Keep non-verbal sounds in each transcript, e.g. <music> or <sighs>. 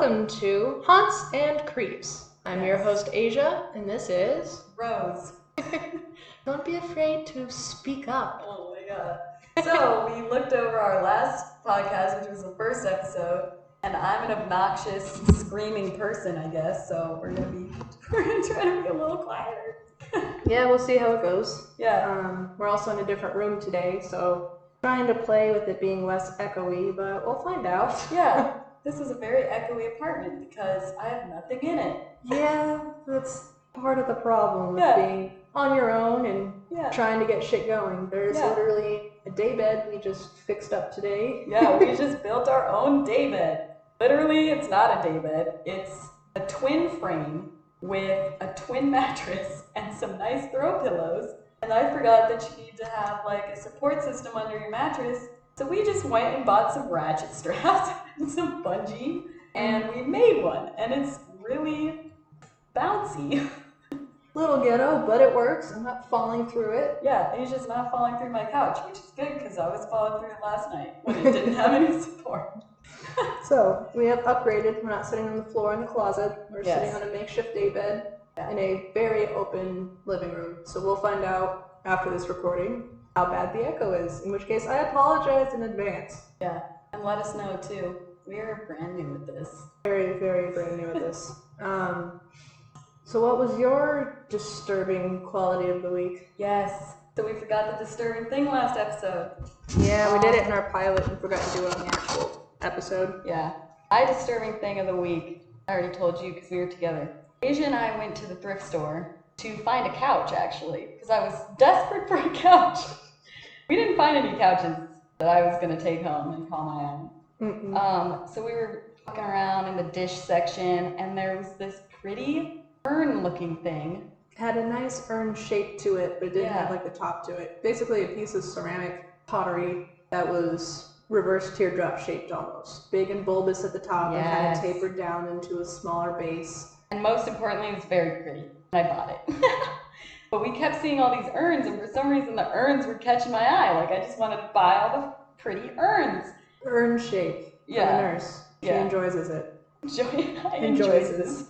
Welcome to Haunts and Creeps. I'm your host, Asia, and this is. Rose. <laughs> Don't be afraid to speak up. Oh my god. So we looked over our last podcast, which was the first episode, and I'm an obnoxious, screaming person, I guess. So we're gonna be <laughs> we're gonna try to be a little quieter. <laughs> Yeah, we'll see how it goes. Yeah. Um, we're also in a different room today, so trying to play with it being less echoey, but we'll find out. Yeah. This is a very echoey apartment because I have nothing in it. Yeah, that's part of the problem with Yeah. being on your own and Yeah. trying to get shit going. There's Yeah. literally a day bed we just fixed up today. Yeah, we <laughs> just built our own daybed. Literally, it's not a daybed. It's a twin frame with a twin <laughs> mattress and some nice throw pillows. And I forgot that you need to have like a support system under your mattress. So we just went and bought some ratchet straps <laughs> <laughs> some bungee, and we made one. And it's really bouncy. <laughs> Little ghetto, but it works. I'm not falling through it. Yeah, it's just not falling through my couch, which is good because I was falling through it last night when it didn't have any support. <laughs> So we have upgraded. We're not sitting on the floor in the closet. We're Yes. sitting on a makeshift day bed in a very open living room. So we'll find out after this recording how bad the echo is. In which case, I apologize in advance. Yeah, and let us know too. We are brand new with this. Very, very brand new with this. <laughs> Um, so what was your disturbing quality of the week? Yes. So we forgot the disturbing thing last episode. Yeah, we did it in our pilot and forgot to do it on the actual episode. Yeah. My disturbing thing of the week, I already told you because we were together. Asia and I went to the thrift store to find a couch actually, because I was desperate for a <laughs> couch. We didn't find any couches that I was going to take home and call my own. Um, so we were walking around in the dish section, and there was this pretty urn looking thing. had a nice urn shape to it, but it didn't Yeah. have like the top to it. Basically, a piece of ceramic pottery that was reverse teardrop shaped almost. Big and bulbous at the top and kind Yes. of tapered down into a smaller base. And most importantly, it was very pretty. And I bought it. <laughs> but we kept seeing all these urns, and for some reason, the urns were catching my eye. Like, I just wanted to buy all the pretty urns. Urn shape. Yeah. The nurse. She Yeah. enjoys it. Enjoy, <laughs> I Enjoys enjoy this.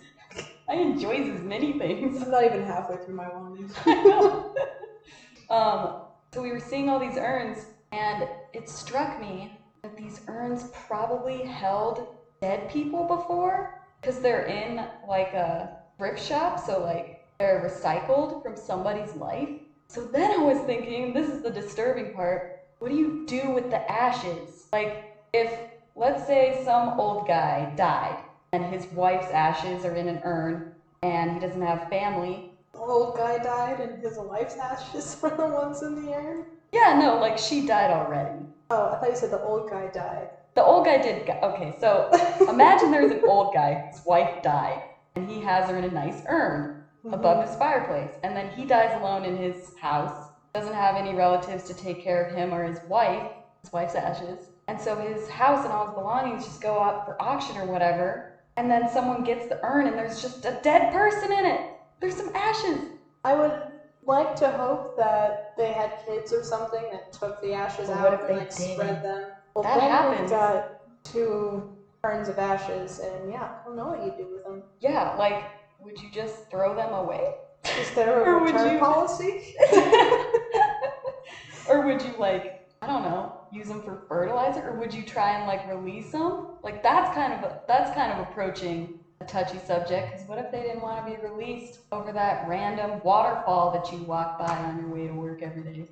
I enjoy this many things. I'm not even halfway through my one. <laughs> um, so we were seeing all these urns, and it struck me that these urns probably held dead people before, because they're in like a thrift shop, so like they're recycled from somebody's life. So then I was thinking, this is the disturbing part. What do you do with the ashes? Like, if let's say some old guy died and his wife's ashes are in an urn and he doesn't have family, The old guy died and his wife's ashes <laughs> were the ones in the urn. Yeah, no, like she died already. Oh, I thought you said the old guy died. The old guy did. Okay, so <laughs> imagine there's an old guy, his wife died, and he has her in a nice urn mm-hmm. above his fireplace. And then he dies alone in his house, doesn't have any relatives to take care of him or his wife, his wife's ashes. And so his house and all his belongings just go up for auction or whatever. And then someone gets the urn and there's just a dead person in it. There's some ashes. I would like to hope that they had kids or something that took the ashes Well, out what if and they like didn't? spread them. Well, That then happens. we've got two urns of ashes, and yeah, I don't know what you do with them. Yeah, like, would you just throw them away? Is there Or a would return you- policy? <laughs> or would you like I don't know use them for fertilizer, or would you try and like release them? Like that's kind of a, that's kind of approaching a touchy subject. Because what if they didn't want to be released over that random waterfall that you walk by on your way to work every day?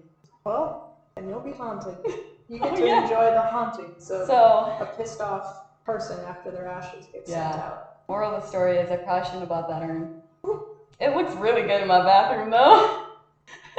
Well, and you'll be haunted. <laughs> You oh, get Oh, to yeah. enjoy the haunting. So, So a pissed off person after their ashes get sent out. moral of the story is I probably shouldn't have bought that urn. <laughs> It looks really good in my bathroom though. <laughs>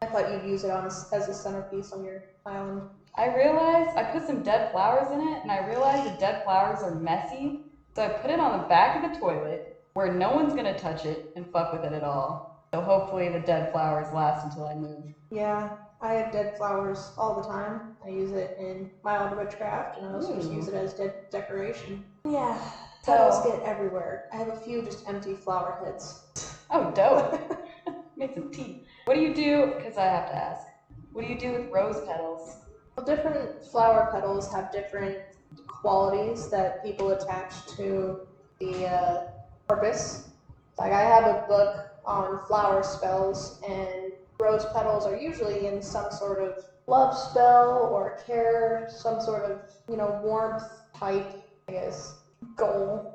I thought you'd use it on as a centerpiece on your island. I realized I put some dead flowers in it, and I realized the dead flowers are messy. So I put it on the back of the toilet where no one's gonna touch it and fuck with it at all. So hopefully the dead flowers last until I move. Yeah, I have dead flowers all the time. I use it in mild witchcraft, and I also just use it as de- decoration. Yeah, So- petals get everywhere. I have a few just empty flower heads. Oh, dope. <laughs> Make some tea. What do you do? Because I have to ask. What do you do with rose petals? Well, different flower petals have different qualities that people attach to the uh, corpus. Like I have a book on flower spells, and rose petals are usually in some sort of love spell or care, some sort of you know warmth type, I guess, goal.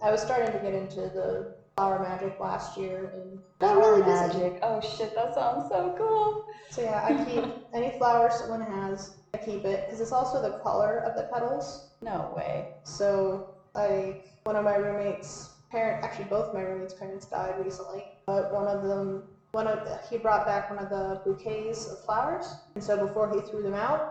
I was starting to get into the flower magic last year, and got really busy. magic. Oh shit, that sounds so cool. So yeah, I keep any flower someone has, I keep it because it's also the color of the petals. No way. So like one of my roommates' parent, actually both my roommates' parents died recently, but one of them, one of the, he brought back one of the bouquets of flowers, and so before he threw them out.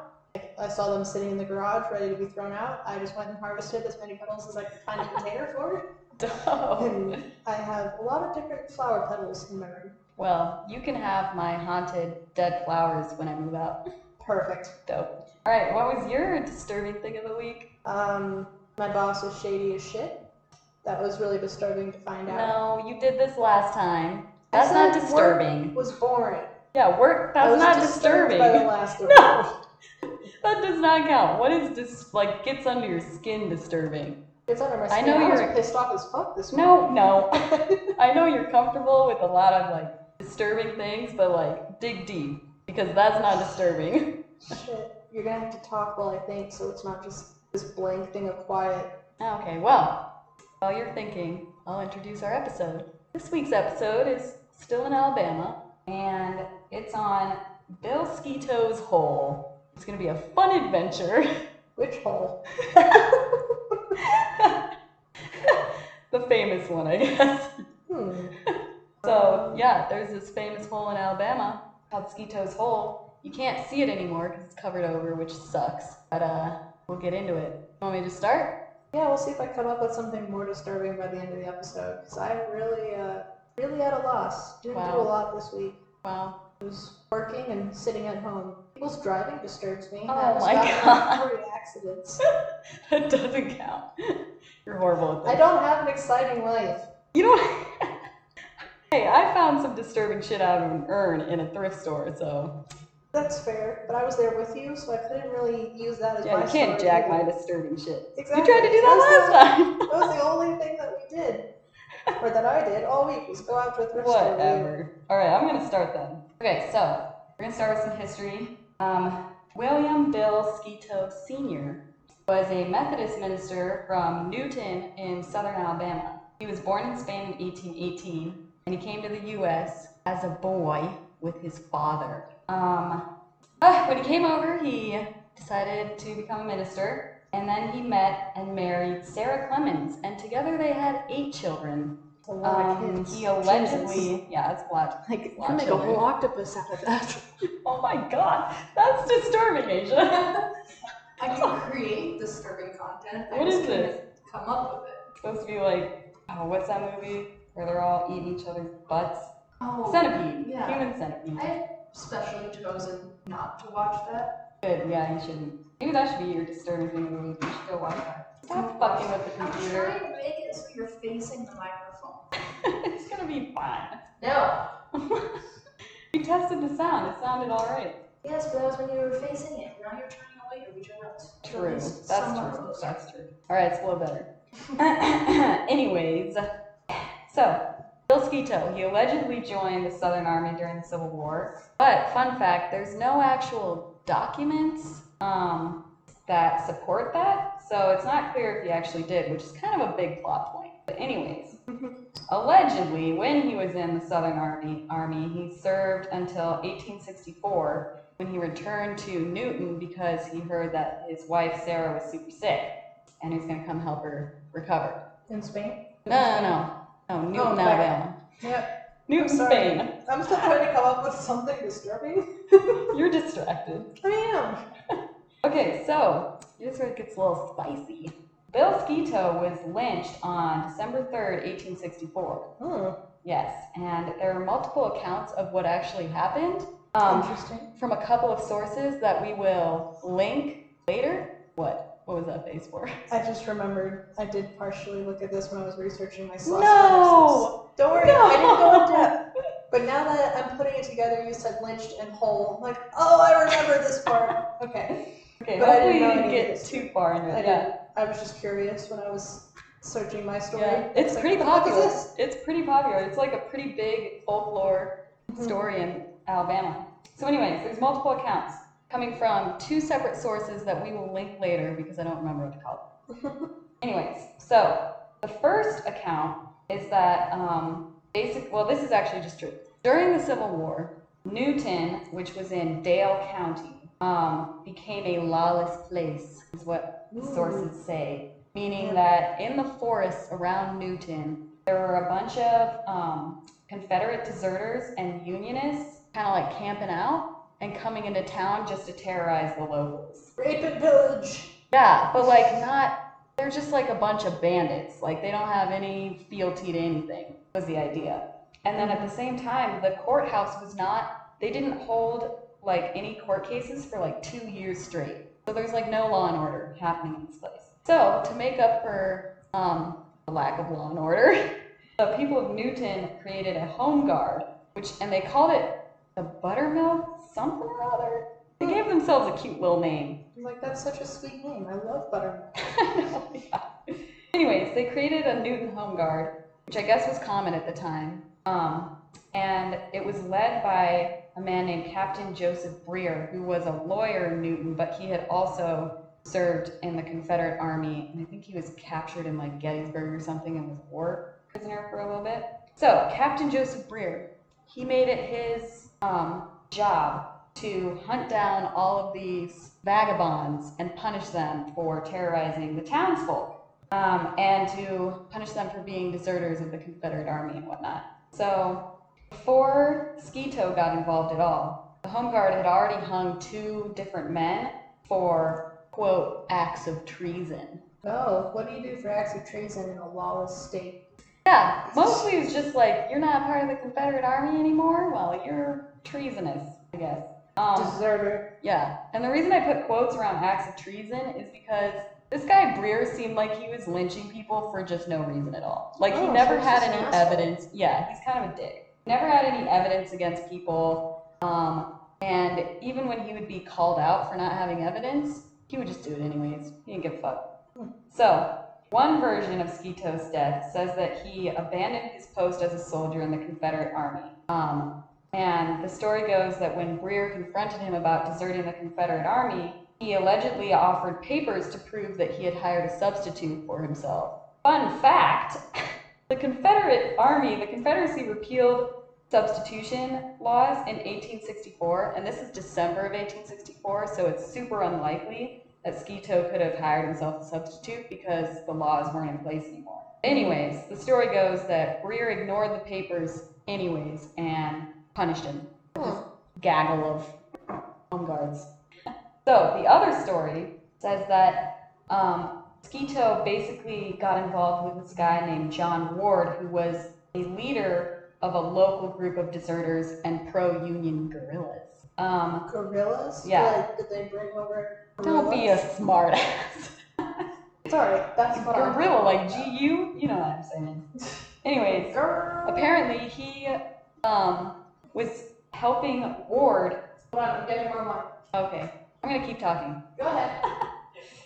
I saw them sitting in the garage ready to be thrown out. I just went and harvested as many petals as I could find a container for. Dope. And I have a lot of different flower petals in my room. Well, you can have my haunted dead flowers when I move out. Perfect. Dope. All right, what was your disturbing thing of the week? Um, my boss is shady as shit. That was really disturbing to find out. No, you did this last time. I That's not said disturbing. Work was boring. Yeah, work. I That's was not disturbed disturbing. By the last <laughs> one. No. That does not count. What is this? Like gets under your skin disturbing? It's under my I know I was you're- pissed off as fuck this week. No, no. <laughs> I know you're comfortable with a lot of like disturbing things, but like dig deep because that's not disturbing. Shit. You're gonna have to talk while I think, so it's not just this blank thing of quiet. Okay, well, while you're thinking, I'll introduce our episode. This week's episode is still in Alabama, and it's on Bill Sketoe's Hole. It's gonna be a fun adventure. Which hole? <laughs> the famous one, I guess. Hmm. So, yeah, there's this famous hole in Alabama called Sketoe's Hole. You can't see it anymore because it's covered over, which sucks. But, uh, we'll get into it. Want me to start? Yeah, we'll see if I come up with something more disturbing by the end of the episode. Cause I'm really, uh, really at a loss. Didn't do a lot this week. Wow. I was working and sitting at home. People's driving disturbs me. Oh my God. Three accidents. <laughs> that doesn't count. You're horrible at this. I don't have an exciting life. You know <laughs> Hey, I found some disturbing shit out of an urn in a thrift store, so That's fair, but I was there with you, so I couldn't really use that as yeah, my you can't story jack my disturbing shit. Exactly. You tried to do that That's the- last time. <laughs> That was the only thing that we did, or that I did all week, was go out to a thrift store. with you. Whatever. All right, I'm gonna start then. Okay, so we're gonna start with some history. Um, William Bill Sketoe Sr. was a Methodist minister from Newton in southern Alabama. He was born in Spain in 1818, and he came to the U.S. as a boy with his father. Um, ah, when he came over, he decided to become a minister, and then he met and married Sarah Clemens, and together they had eight children. A lot of Um, kids. he allegedly, yeah, it's a lot. Like, Lot you can make a whole octopus out of that. <laughs> Oh my god, that's disturbing, Asia. <laughs> I can create disturbing content. I What just is this? Come up with it. It's supposed to be like, oh, what's that movie where they're all eating each other's butts? Oh, Centipede, yeah. human centipede. I specially chosen not to watch that. Good, yeah, you shouldn't. Maybe that should be your disturbing thing the week. You should go watch that. Stop fucking with the computer. I'm trying to make it so you're facing the microphone. <laughs> it's gonna be fine. No. <laughs> you tested the sound. It sounded alright. Yes, but that was when you were facing it. Now you're turning away to reach your nose. True. That's true. That's true. All right, it's a little better. <coughs> Anyways, so Bill Sketoe, he allegedly joined the Southern Army during the Civil War. But fun fact, there's no actual documents um, that support that, so it's not clear if he actually did, which is kind of a big plot point. But anyways, mm-hmm. allegedly, when he was in the Southern Army, Army, he served until 1864 when he returned to Newton because he heard that his wife Sarah was super sick and he was going to come help her recover. In Spain? No, no, no. No, Newton, back. Alabama. Yep. Newton, I'm. Spain. I'm still trying to come up with something disturbing. <laughs> You're distracted. I am. <laughs> Okay, so here's where it gets a little spicy. Bill Sketoe was lynched on December 3rd, 1864. Hmm. Yes, and there are multiple accounts of what actually happened. Um, Interesting. from a couple of sources that we will link later. What? What was that face for? I just remembered I did partially look at this when I was researching my sloth No! Don't worry, I didn't go in depth. But now that I'm putting it together, you said lynched and whole. I'm like, oh, I remember this part. <laughs> Okay. Okay, But I didn't you didn't get too far into I it. Yeah. I was just curious when I was searching my story. Yeah, it's like, pretty popular. It's pretty popular. It's like a pretty big folklore Mhm. story in Alabama. So, anyways, there's multiple accounts coming from two separate sources that we will link later because I don't remember what to call them. <laughs> anyways, so the first account is that um, basic. Well, this is actually just true. During the Civil War, Newton, which was in Dale County, um, became a lawless place, is what sources say. Meaning that in the forests around Newton, there were a bunch of um, Confederate deserters and Unionists kind of like camping out and coming into town just to terrorize the locals. Rape and pillage. Yeah, but like not, they're just like a bunch of bandits. Like they don't have any fealty to anything, was the idea. And then at the same time, the courthouse was not, they didn't hold like any court cases for like two years straight. So there's like no law and order happening in this place. So to make up for um, the lack of law and order, <laughs> the people of Newton created a home guard, which, and they called it the Buttermilk something or other. They gave themselves a cute little name. I'm like, that's such a sweet name. I love buttermilk. <laughs> I know, yeah. Anyways, they created a Newton Home Guard, which I guess was common at the time. Um, and it was led by a man named Captain Joseph Breare, who was a lawyer in Newton, but he had also served in the Confederate Army. And I think he was captured in like Gettysburg or something and was war prisoner for a little bit. So, Captain Joseph Breare, he made it his um, job to hunt down all of these vagabonds and punish them for terrorizing the townsfolk um, and to punish them for being deserters of the Confederate Army and whatnot. So before Sketoe got involved at all, the Home Guard had already hung two different men for, quote, acts of treason. Oh, what do you do for acts of treason in a lawless state? Yeah, mostly it's just like, you're not part of the Confederate Army anymore? Well, you're treasonous, I guess. Um, Deserter. Yeah, and the reason I put quotes around acts of treason is because this guy Breare seemed like he was lynching people for just no reason at all. Like he Oh, never so had any asshole. evidence. Yeah, he's kind of a dick. Never had any evidence against people. Um, and even when he would be called out for not having evidence, he would just do it anyways. He didn't give a fuck. So, one version of Sketoe's death says that he abandoned his post as a soldier in the Confederate Army. Um, and the story goes that when Breare confronted him about deserting the Confederate Army, he allegedly offered papers to prove that he had hired a substitute for himself. Fun fact the Confederate Army, the Confederacy repealed substitution laws in 1864, and this is December of 1864, so it's super unlikely that Sketoe could have hired himself a substitute because the laws weren't in place anymore. Anyways, the story goes that Breare ignored the papers anyways and punished him. Gaggle of home guards. So the other story says that um, Sketoe basically got involved with this guy named John Ward, who was a leader of a local group of deserters and pro-union guerrillas. Um, Gorillas? Yeah. Like, did they bring over don't be a smartass. <laughs> Sorry, that's what I'm Gorilla, like G-U, you know what I'm saying. Anyways, Girl. apparently he um, was helping Ward. Hold on, I'm getting more wine. Okay, I'm gonna keep talking. Go ahead. <laughs>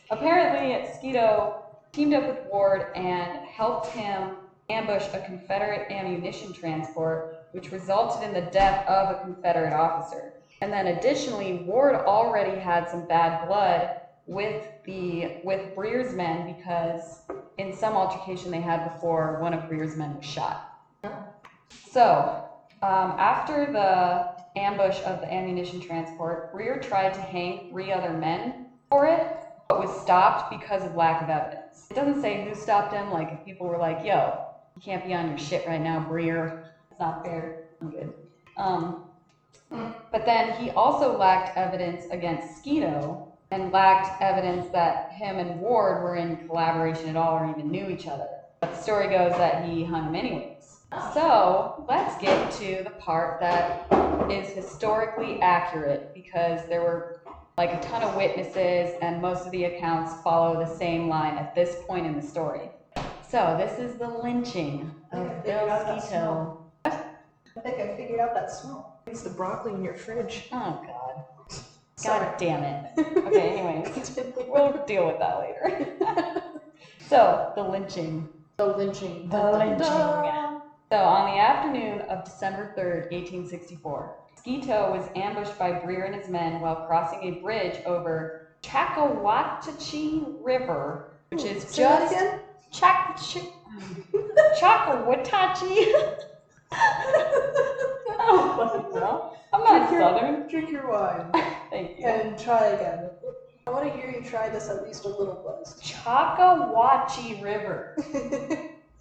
Apparently, Sketoe teamed up with Ward and helped him ambush a Confederate ammunition transport, which resulted in the death of a Confederate officer. And then additionally, Ward already had some bad blood with the with Breare's men because in some altercation they had before, one of Breare's men was shot. So, um, after the ambush of the ammunition transport, Breare tried to hang three other men for it, but was stopped because of lack of evidence. It doesn't say who stopped him, like if people were like, yo, you can't be on your shit right now, Breare. It's not fair. I'm good. Um, but then he also lacked evidence against Sketoe and lacked evidence that him and Ward were in collaboration at all or even knew each other. But the story goes that he hung him anyways. So let's get to the part that is historically accurate because there were like a ton of witnesses and most of the accounts follow the same line at this point in the story. So this is the lynching of Bill Sketoe. I think I figured out that smell. It's the broccoli in your fridge. Oh God. Sorry. God damn it. Okay, anyways, <laughs> we'll deal with that later. <laughs> so, the lynching. the lynching. The lynching. So, on the afternoon of December 3rd, 1864, Sketoe was ambushed by Breare and his men while crossing a bridge over Chakawatachi River, which is Say just? Chak Ch- Chakawatachi. oh, <laughs> I'm not Drink your- southern. Drink your wine <laughs> Thank you. and try again. I want to hear you try this at least a little buzz. Chakawachi River. <laughs>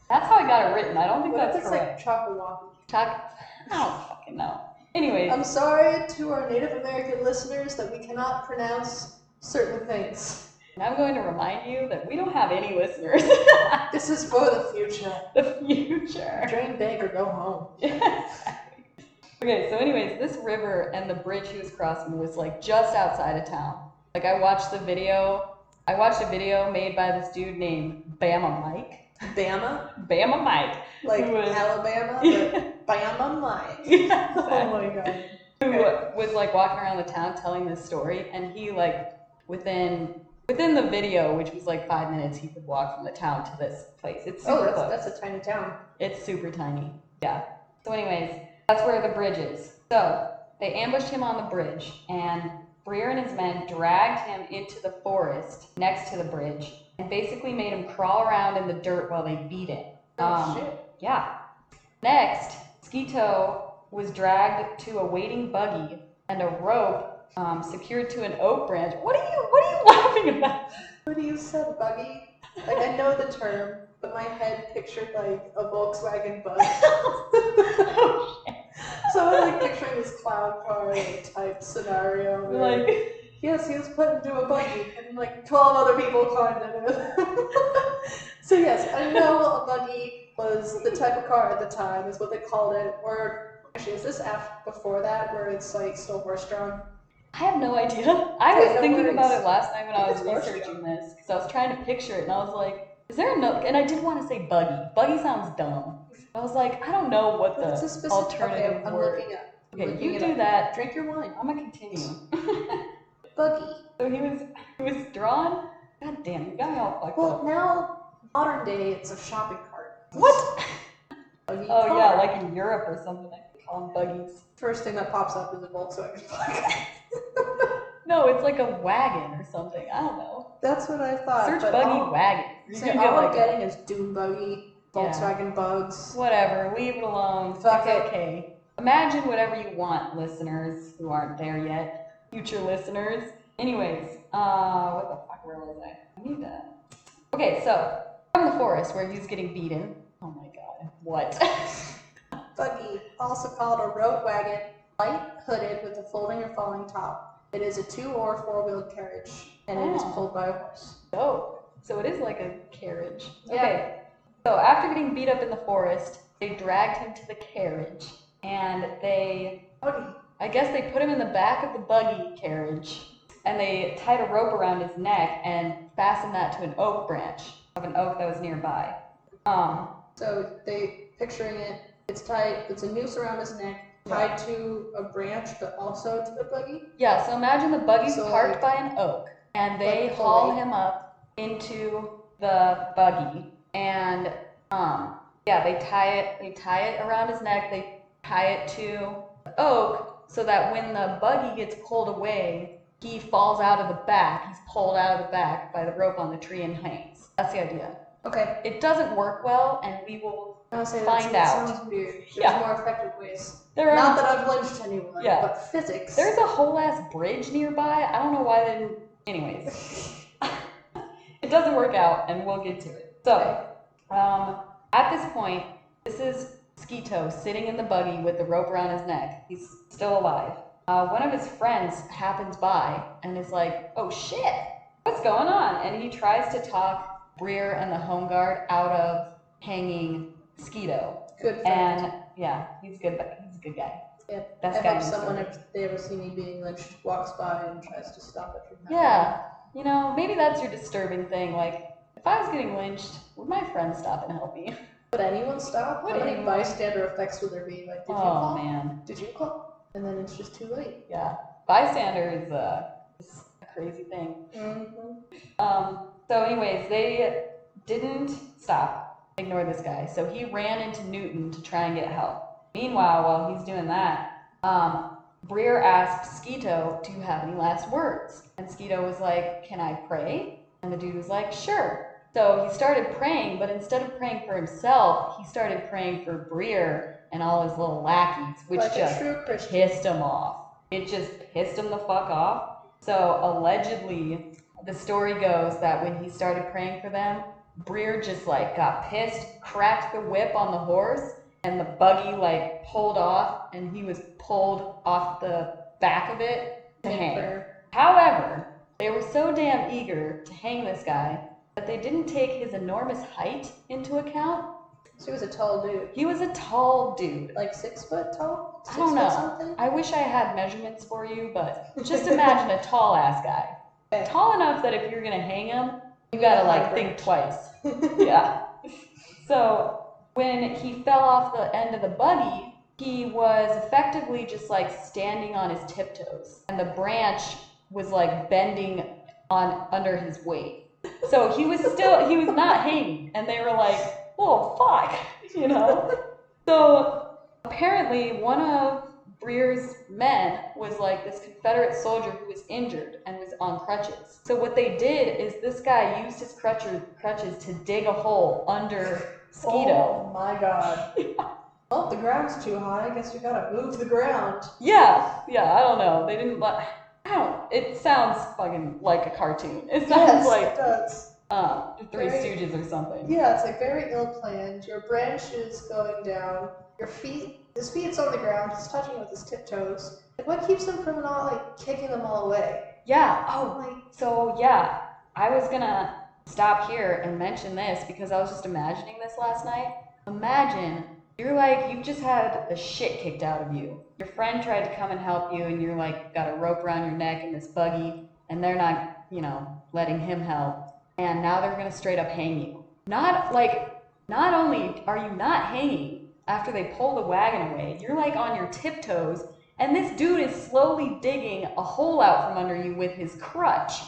That's how I got it written. I don't think What that's it's correct. like Chakawaki? Chak. I don't fucking know. Anyways, I'm sorry to our Native American listeners that we cannot pronounce certain things. and I'm going to remind you that we don't have any listeners. <laughs> <laughs> This is for the future. the future. Drain bank or go home. <laughs> okay, so anyways, this river and the bridge he was crossing was like just outside of town. Like I watched the video. I watched a video made by this dude named Bama Mike. Bama? Bama Mike. Like was- Alabama, Yeah, but <laughs> Bama Mike. exactly. Oh my god. who was like walking around the town telling this story and he like within within the video which was like five minutes he could walk from the town to this place it's oh, super Oh, that's, close that's a tiny town. it's super tiny yeah so anyways that's where the bridge is so they ambushed him on the bridge and Breare and his men dragged him into the forest next to the bridge and basically made him crawl around in the dirt while they beat him Oh Um, shit. yeah. Next, Sketoe was dragged to a waiting buggy and a rope um, secured to an oak branch. What are you What are you <laughs> laughing about? When you said buggy, like I know the term, but my head pictured like a Volkswagen bug. <laughs> Oh, shit. so I'm like picturing this clown car like, type scenario. Where, like, yes, he was put into a buggy and like 12 other people climbed in it. <laughs> so yes, I know a buggy was the type of car at the time, is what they called it. Or actually, is this after before that where it's like still horse drawn? I have no idea. I was no thinking about it last night when I was researching this because I was trying to picture it and I was like, is there a another? And I did want to say buggy. Buggy sounds dumb. I was like, I don't know what the specific? alternative okay, I'm word. looking at. Okay, looking you do up. that. Drink your wine. I'm gonna continue. <laughs> Buggy. So he was he was drawn. God damn, you got me all fucked Well, up. now modern day, it's a shopping cart. What? <laughs> Oh car. yeah, like in Europe or something. I call them buggies. First thing that pops up is a Volkswagen bug. <laughs> No, it's like a wagon or something. I don't know. That's what I thought. Search buggy all, wagon. You see, can all I'm getting is Doom buggy, Yeah. Volkswagen bugs. whatever. Leave it alone. Fuck it's it. okay. Imagine whatever you want, listeners who aren't there yet. Future listeners. Anyways, uh, what the fuck? Where was I? I need to. Okay, so from the forest where he's getting beaten. Oh my god. What? <laughs> Buggy, also called a road wagon, light hooded with a folding or falling top. It is a two or four wheeled carriage, and it is Oh. pulled by a horse. Oh, so it is like a carriage. Yeah. Okay. So after getting beat up in the forest, they dragged him to the carriage and they, Buggy. I guess they put him in the back of the buggy carriage and they tied a rope around his neck and fastened that to an oak branch of an oak that was nearby. Um, So they picturing it. It's tied. It's a noose around his neck, tied to a branch, but also to the buggy. yeah, so imagine the buggy's So, parked like- by an oak and they Like haul him up into the buggy and um yeah they tie it they tie it around his neck they tie it to the oak so that when the buggy gets pulled away he falls out of the back he's pulled out of the back by the rope on the tree and hangs that's the idea Okay. it doesn't work well and we will say Find out. sounds weird. There's Yeah. more effective ways. there are Not that I've lynched anyone, Yeah. but physics. there's a whole ass bridge nearby i don't know why they didn't anyways <laughs> it doesn't work out, and we'll get to it. So, um, at this point, this is Sketoe sitting in the buggy with the rope around his neck. He's still alive. Uh, one of his friends happens by and is like, "Oh shit, what's going on?" And he tries to talk Breare and the home guard out of hanging Sketoe. good. friend. And yeah, he's good. He's a good guy. Yeah, Best I guy. hope someone, story. if they ever see me being lynched, walks by and tries to stop it from happening. Yeah, you know, maybe that's your disturbing thing. Like, if I was getting lynched, would my friend stop and help me? <laughs> Would anyone stop? Would How many anyone? bystander effects would there be? Like, did you Oh call? man, Did you call? And then it's just too late. yeah. Bystander is uh, It's a crazy thing. Mhm. Um, so, anyways, they didn't stop, ignore this guy. So he ran into Newton to try and get help. Meanwhile, while he's doing that, um, Breare asked Sketoe, Do you have any last words? And Sketoe was like, Can I pray? And the dude was like, Sure. So he started praying, but instead of praying for himself, he started praying for Breare and all his little lackeys, which like just a true Christian. pissed him off. It just pissed him the fuck off. So allegedly, the story goes that when he started praying for them, Breare just like got pissed, cracked the whip on the horse, and the buggy like pulled off, and he was pulled off the back of it to hang. However, they were so damn eager to hang this guy that they didn't take his enormous height into account. So he was a tall dude, He was a tall dude. like six foot tall. I Six don't foot know. Something. I wish I had measurements for you, but just imagine a tall ass guy. Okay. Tall enough that if you're gonna hang him, you gotta like think twice. yeah. <laughs> Yeah. So when he fell off the end of the buggy, he was effectively just like standing on his tiptoes, and the branch was like bending on under his weight. So he was still he was not hanging, and they were like, "Oh fuck," you know. So apparently, one of Breare's men was like this Confederate soldier who was injured and was on crutches. So what they did is this guy used his crutches, crutches to dig a hole under Sketoe. Oh my god. Well, the ground's too high. I guess we gotta move the ground. Yeah, yeah, I don't know. They didn't let. I don't. It sounds fucking like a cartoon. It sounds yes, like it does. uh, the Three Very- Stooges or something. Yeah, it's like very ill planned. Your branch is going down. Your feet, his feet's on the ground. He's touching it with his tiptoes. Like, what keeps him from not like kicking them all away? Yeah. Oh, Like, So yeah, I was gonna stop here and mention this because I was just imagining this last night. Imagine you're like you've just had the shit kicked out of you. Your friend tried to come and help you, and you're like got a rope around your neck in this buggy, and they're not, you know, letting him help. And now they're gonna straight up hang you. Not like, not only are you not hanging after they pull the wagon away, you're like on your tiptoes and this dude is slowly digging a hole out from under you with his crutch.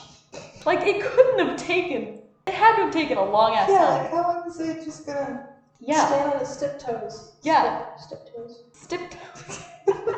Like it couldn't have taken. It had to have taken a long ass yeah, time. like how long is it just gonna Yeah. stand on his tiptoes? Yeah. Tiptoes. Stip <laughs>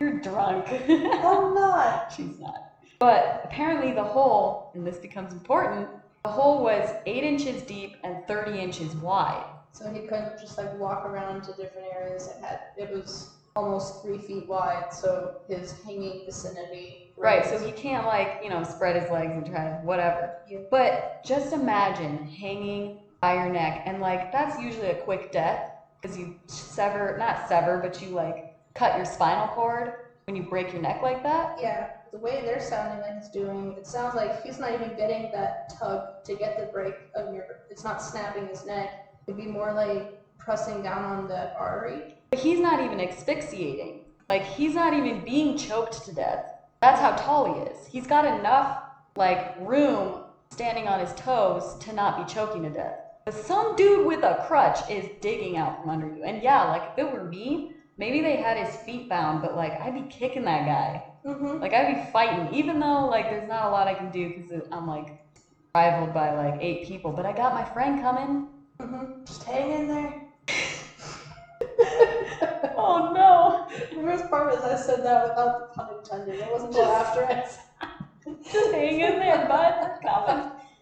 You're drunk. I'm not. <laughs> She's not. But apparently the hole, and this becomes important, the hole was eight inches deep and 30 inches wide. So he couldn't just like walk around to different areas. It had it was almost three feet wide, so his hanging vicinity. Right, so he can't like, you know, spread his legs and try to whatever. Yeah. But just imagine hanging by your neck and like that's usually a quick death because you sever, not sever, but you like cut your spinal cord when you break your neck like that. Yeah, the way they're sounding like he's doing, it sounds like he's not even getting that tug to get the break of your. It's not snapping his neck. It'd be more like pressing down on the artery. But he's not even asphyxiating. Like he's not even being choked to death. That's how tall he is. He's got enough like room standing on his toes to not be choking to death. But some dude with a crutch is digging out from under you. And yeah, like if it were me, maybe they had his feet bound, but like I'd be kicking that guy. Mm-hmm. Like I'd be fighting, even though like there's not a lot I can do because I'm like rivaled by like eight people. But I got my friend coming. Mm-hmm. Just hang in there. <laughs> Oh no! The worst part is I said that without the pun intended. It wasn't until after I said <laughs> Just hang in there, bud.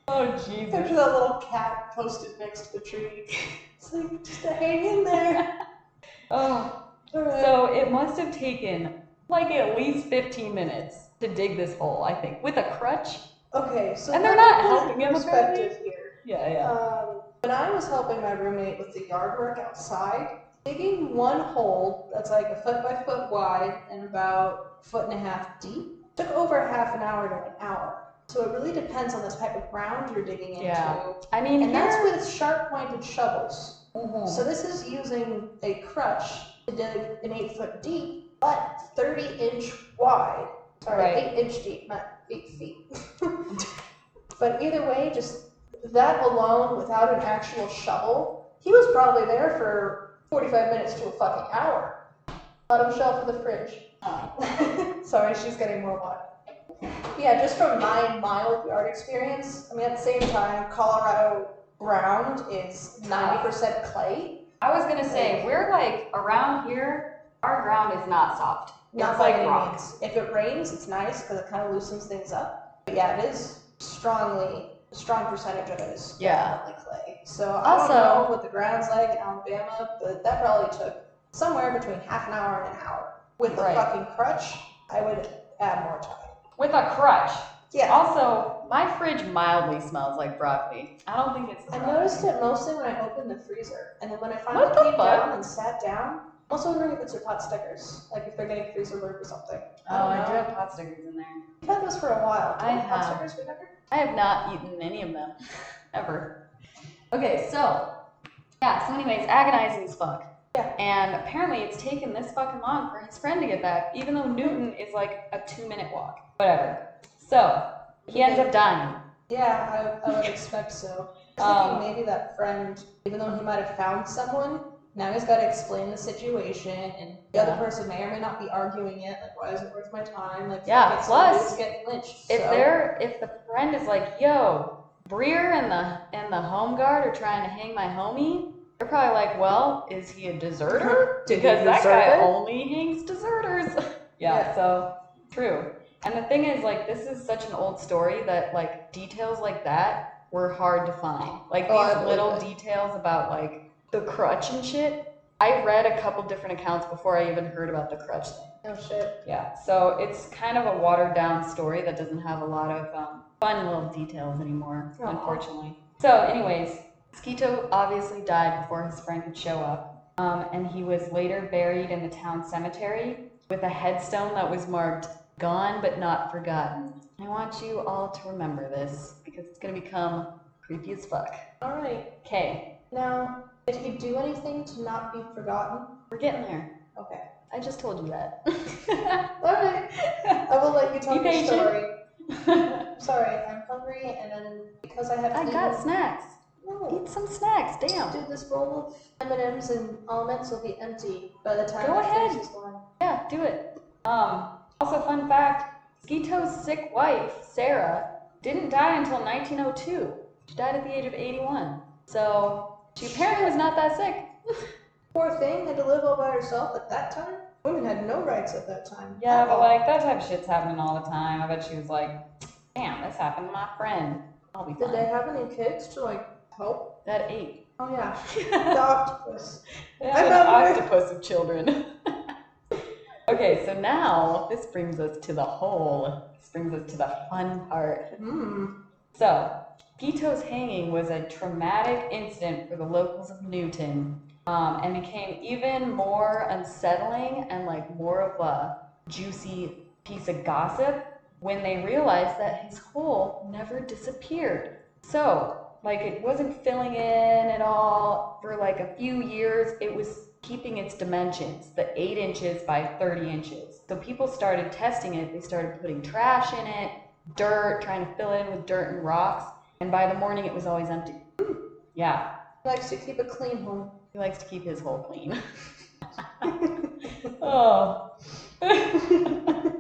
Oh Picture There's that little cat posted next to the tree. It's like, just to hang in there. <laughs> Oh. So it must have taken like at least 15 minutes to dig this hole, I think, with a crutch. okay, so And they're not put it in helping him, perspective here. Yeah, yeah. Um, when I was helping my roommate with the yard work outside, digging one hole that's like a foot by foot wide and about foot and a half deep took over half an hour to an hour. So it really depends on the type of ground you're digging into. Yeah. I mean, And that's with sharp pointed shovels. Mhm. So this is using a crutch to dig an eight foot deep, but 30 inch wide. Sorry, Right. eight inch deep, not eight feet. <laughs> but either way, just that alone without an actual shovel, he was probably there for 45 minutes to a fucking hour. Bottom shelf of the fridge. <laughs> Sorry, she's getting more water. Yeah, just from my mild yard experience, I mean, at the same time, Colorado ground is ninety percent clay. I was gonna say, we're like, around here, our ground is not soft. Not It's by like any rock. means. If it rains, it's nice because it kind of loosens things up. But yeah, it is strongly, a strong percentage of it is Yeah. definitely clay. So I Also- don't know what the ground's like in Alabama, but that probably took somewhere between half an hour and an hour. With a Right. fucking crutch, I would add more time. With a crutch. Yeah. Also, my fridge mildly smells like broccoli. I don't think it's I broccoli. noticed it mostly when I opened the freezer, and then when I finally came down and sat down, I'm also wondering if it's your pot stickers, like if they're getting freezer burn or something. Oh, don't I do have pot stickers in there. We've had those for a while. Do I you pot have. stickers remember? I have not eaten any of them. <laughs> Ever. Okay, so. Yeah, so anyways, agonizing as fuck. Yeah. And apparently it's taken this fucking long for his friend to get back, even though Newton is like a two minute walk. Whatever. So, he ends up dying. Yeah, I, I would expect so. I was Um, thinking maybe that friend, even though he might have found someone, now he's got to explain the situation, and the Yeah. other person may or may not be arguing it. Like, why is it worth my time? Like, Yeah, fuck it, plus, somebody's getting lynched. If so. they're if the friend is like, yo, Breare and the and the home guard are trying to hang my homie, they're probably like, well, is he a deserter? <laughs> Did he because that deserve guy it? only hangs deserters. <laughs> yeah, Yeah. so true. And the thing is, like, this is such an old story that like details like that were hard to find. Like Oh, I these believe little it. details about like the crutch and shit. I read a couple different accounts before I even heard about the crutch thing. Oh shit. Yeah, so it's kind of a watered down story that doesn't have a lot of um, fun little details anymore, Aw. unfortunately. So, anyways, Sketoe obviously died before his friend could show up, um, and he was later buried in the town cemetery with a headstone that was marked "Gone but not forgotten." I want you all to remember this because it's gonna become creepy as fuck. All right. Okay, Now, did he do anything to not be forgotten? we're getting there. Okay. I just told you that. <laughs> All right. I will let you tell Be your patient. story. <laughs> Sorry, I'm hungry, and then because I have I got snacks. No. Eat some snacks, damn. Dude, this bowl of M&Ms and almonds will be empty by the time Go I ahead. finish this one. Yeah, do it. Um, also, fun fact Sketoe's sick wife, Sarah, didn't die until 1902. She died at the age of 81. So, she apparently was not that sick. <laughs> Poor thing had to live all by herself at that time. Women had no rights at that time. Yeah, but all. like, that type of shit's happening all the time. I bet she was like, damn, this happened to my friend. I'll be Did they have any kids to like help? That ate. Oh yeah, <laughs> the octopus. They I an remember. octopus of children. <laughs> okay, so now this brings us to the whole. This brings us to the fun part. Hmm. So, Sketoe's hanging was a traumatic incident for the locals of Newton um, and became even more unsettling and like more of a juicy piece of gossip when they realized that his hole never disappeared. So, like, it wasn't filling in at all for like a few years. It was keeping its dimensions, the 8 inches by 30 inches. So, people started testing it. They started putting trash in it, dirt, trying to fill it in with dirt and rocks. And by the morning, it was always empty. Yeah, He likes to keep a clean home. he likes to keep his hole clean. <laughs> oh. <laughs>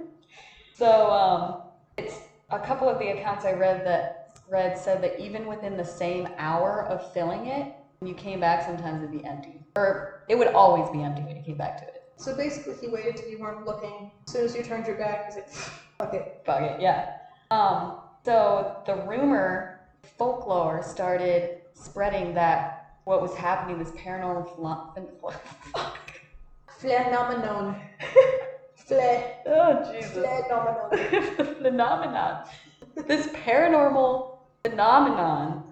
so, um, it's a couple of the accounts I read that read said that even within the same hour of filling it, when you came back, sometimes it'd be empty, or it would always be empty when you came back to it. So basically, he waited till you weren't looking. As soon as you turned your back, he's like, "Fuck it." Bug it, yeah. Um, so the rumor, folklore started spreading that what was happening, this paranormal phenom- <laughs> fuck. Phenomenon. <laughs> Fle. Oh Jesus. Phenomenon. the <laughs> phenomenon. This paranormal phenomenon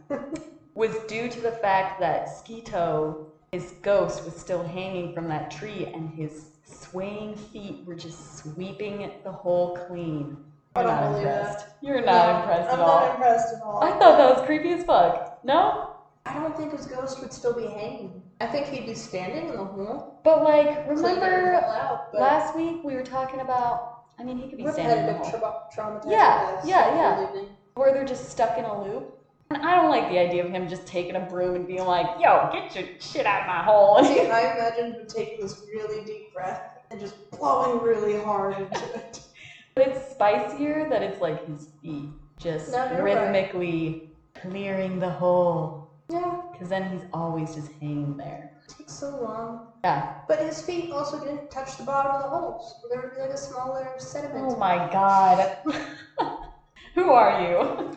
was due to the fact that Sketoe, his ghost, was still hanging from that tree and his swaying feet were just sweeping the hole clean. You're not impressed. You're not No, impressed I'm at all. not impressed at all. I thought that was creepy as fuck. No? I don't think his ghost would still be hanging. I think he'd be standing in the hole. But like, remember out, but last week we were talking about, I mean, he could be standing in the hole. tra- traumatizing. Yeah, yeah, yeah. where they're just stuck in a loop. And I don't like the idea of him just taking a broom and being like, yo, get your shit out of my hole. See, I imagine him taking this really deep breath and just blowing really hard into it. <laughs> But it's spicier that it's like his feet just No, you're right. rhythmically clearing the hole. Yeah, Because then he's always just hanging there. it takes so long. Yeah. But his feet also didn't touch the bottom of the holes. So There would be like a smaller sediment. Oh my god. <laughs> <laughs> Who are you?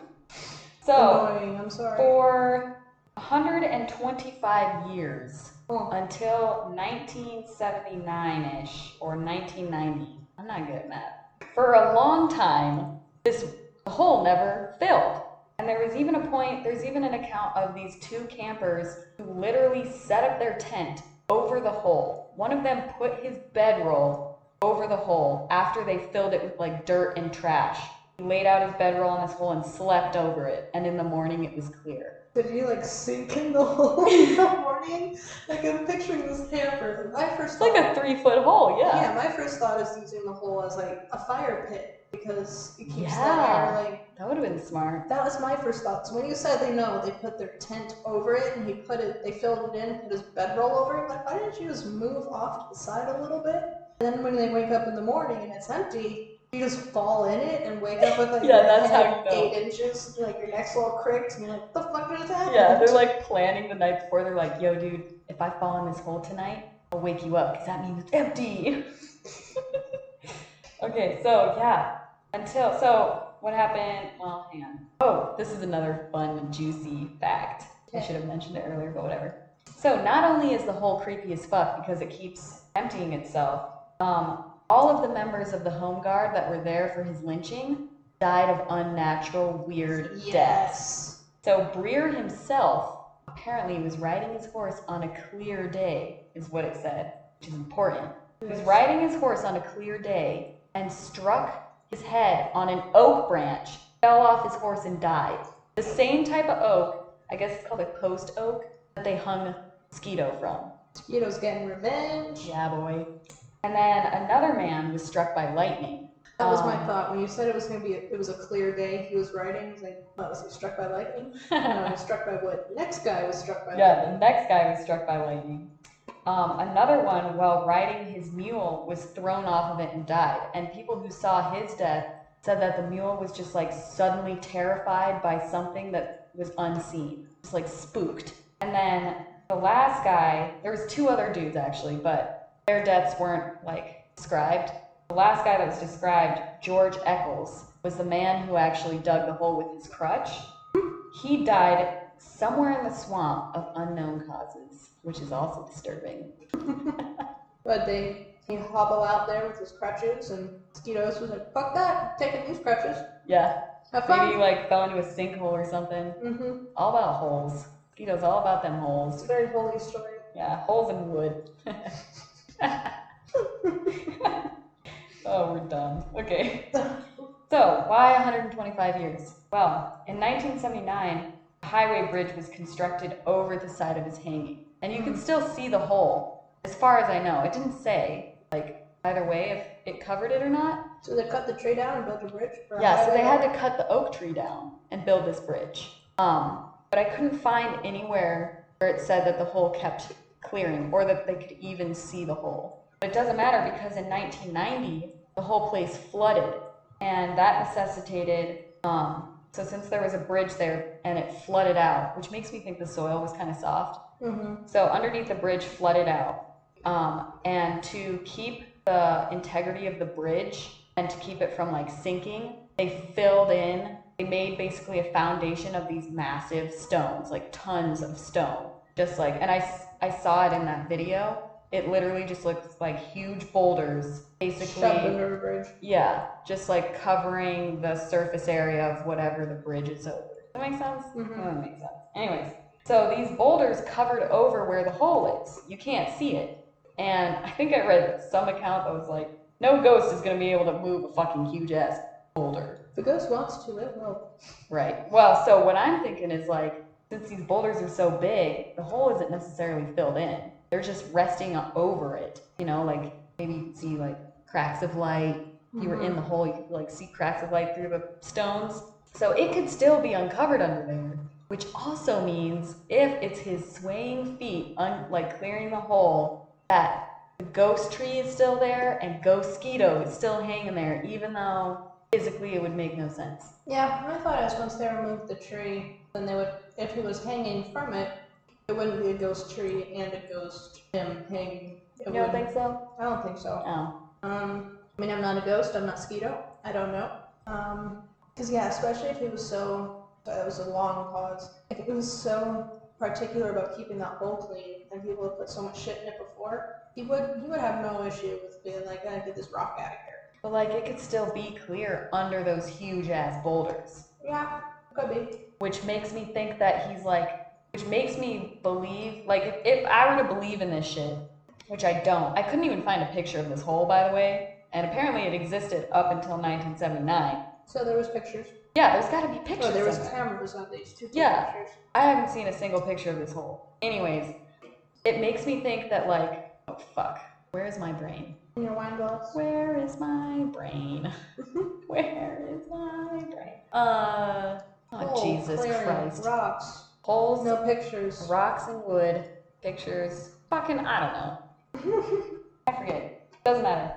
So, Annoying, I'm sorry. for 125 years, Oh. until 1979-ish or 1990. I'm not good at math. For a long time, this hole never filled. And there was even a point, there's even an account of these two campers who literally set up their tent over the hole. One of them put his bedroll over the hole after they filled it with like dirt and trash. He laid out his bedroll in this hole and slept over it. And in the morning, it was clear. Did he like sink in the <laughs> hole in the morning? Like I'm picturing this camper. My first It's like a three foot hole, yeah. yeah, my first thought is using the hole as like a fire pit because it keeps Yeah. that air like That would have been smart. that was my first thought. So when you said they know they put their tent over it and he put it they filled it in, put his bedroll over it, like why didn't you just move off to the side a little bit? And then when they wake up in the morning and it's empty, you just fall in it and wake up with like Yeah, that's how you know. eight inches, like your neck's all cricked, and you're like, the fuck just happened? Yeah, they're like planning the night before. They're like, yo, dude, if I fall in this hole tonight, I'll wake you up because that means it's empty. <laughs> okay, so yeah, until, so what happened? Well, hang on. Oh, this is another fun, juicy fact. I should have mentioned it earlier, but whatever. So, not only is the hole creepy as fuck because it keeps emptying itself, um, all of the members of the Home Guard that were there for his lynching died of unnatural, weird deaths. So Breare himself apparently was riding his horse on a clear day, is what it said, which is important. He was riding his horse on a clear day and struck his head on an oak branch, fell off his horse, and died. The same type of oak, I guess it's called a post oak, that they hung Sketoe from. Mosquitoes getting revenge. Yeah, boy. And then another man was struck by lightning. That was my Um, thought when you said it was gonna be. A, it was a clear day. He was riding. I was like, what was he struck by lightning? <laughs> no, he was struck by what? The next guy was struck by Yeah, the lightning. next guy was struck by lightning. Um, another one, while riding his mule, was thrown off of it and died. And people who saw his death said that the mule was just like suddenly terrified by something that was unseen, just like spooked. And then the last guy, there was two other dudes actually, but their deaths weren't like described. The last guy that was described, George Eccles, was the man who actually dug the hole with his crutch. He died somewhere in the swamp of unknown causes, which is also disturbing. <laughs> But they he hobble out there with his crutches, and mosquitoes was like, fuck that, taking these crutches. Yeah, Have maybe fun. he like fell into a sinkhole or something. mm-hmm. All about holes. Mosquitoes, all about them It's a holes. very holy story. Yeah, holes in wood. <laughs> <laughs> oh, we're done. Okay. So, why 125 years? Well, in 1979, a highway bridge was constructed over the side of his hanging. And you can still see the hole, as far as I know. It didn't say, like, either way if it covered it or not. So they cut the tree down and built a bridge. Yeah, so they had to cut the oak tree down and build this bridge. Um, but I couldn't find anywhere where it said that the hole kept clearing or that they could even see the hole. But it doesn't matter because in 1990, the whole place flooded and that necessitated, um, so since there was a bridge there and it flooded out, which makes me think the soil was kind of soft, Mhm. so underneath the bridge flooded out. Um, and to keep the integrity of the bridge and to keep it from like sinking, they filled in, they made basically a foundation of these massive stones, like tons of stone. Just like, and I, I saw it in that video. It literally just looks like huge boulders, basically. Shoved under a bridge. Yeah, just like covering the surface area of whatever the bridge is over. Does that make sense? Mhm. That makes sense. Anyways, so these boulders covered over where the hole is. You can't see it. And I think I read some account that was like, no ghost is going to be able to move a fucking huge ass boulder. If the ghost wants to, it will. Right. Well, so what I'm thinking is like, since these boulders are so big, the hole isn't necessarily filled in. They're just resting over it. You know, like maybe see like cracks of light. If you were in the mm-hmm. hole, you could like see cracks of light through the stones. So it could still be uncovered under there. Which also means if it's his swaying feet, un- like clearing the hole, that the ghost tree is still there and Ghost Sketoe is still hanging there, even though physically it would make no sense. Yeah, my thought is once they removed the tree, then they would, if he was hanging from it, it wouldn't be a ghost tree and a ghost him hanging. It You don't wouldn't- think so? I don't think so. Oh. Um, I mean, I'm not a ghost. I'm not Sketoe. I don't know. Um, cause yeah, especially if he was so, that was a long pause. If he was so particular about keeping that hole clean and people have put so much shit in it before, he would, he would have no issue with being like, I get this rock out of here. But like it could still be clear under those huge ass boulders. Yeah, could be. Which makes me think that he's like which makes me believe like if, if I were to believe in this shit, which I don't. I couldn't even find a picture of this hole by the way. And apparently it existed up until 1979. So there was pictures. Yeah, there's gotta be pictures. Oh, there was cameras on these two Yeah. pictures. I haven't seen a single picture of this hole. Anyways, it makes me think that like, oh fuck, where is my brain? In your wine glass. Where is my brain? <laughs> <laughs> Where is my brain? Uh, oh Oh, Jesus clearing, Christ. Rocks. Holes, No pictures. rocks and wood, pictures, fucking, I don't know. <laughs> I forget. Doesn't matter.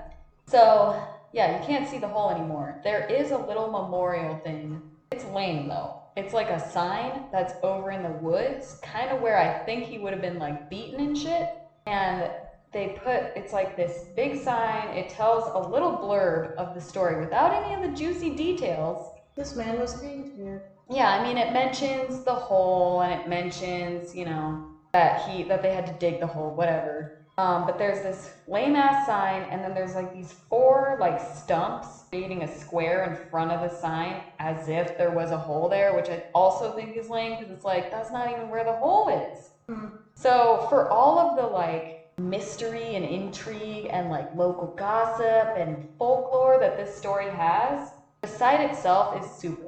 So, yeah, you can't see the hole anymore. There is a little memorial thing. It's lame though. It's like a sign that's over in the woods, kind of where I think he would have been like beaten and shit. And they put, it's like this big sign. It tells a little blurb of the story without any of the juicy details. This man was hanged here. Yeah, I mean, it mentions the hole and it mentions, you know, that he that they had to dig the hole, whatever. Um, but there's this lame ass sign, and then there's like these four like stumps creating a square in front of the sign as if there was a hole there, which I also think is lame because it's like that's not even where the hole is. Hmm. So for all of the like mystery and intrigue and like local gossip and folklore that this story has, the site itself is super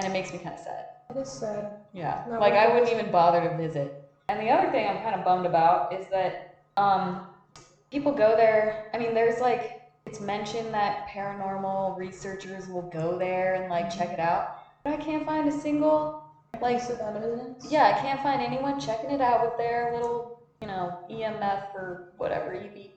and it makes me kind of sad. It is sad. Yeah, Not like I wouldn't even bother to visit. And the other thing I'm kind of bummed about is that um, people go there. I mean, there's like it's mentioned that paranormal researchers will go there and like check it out, but I can't find a single like Piece of evidence. yeah, I can't find anyone checking it out with their little you know EMF or whatever E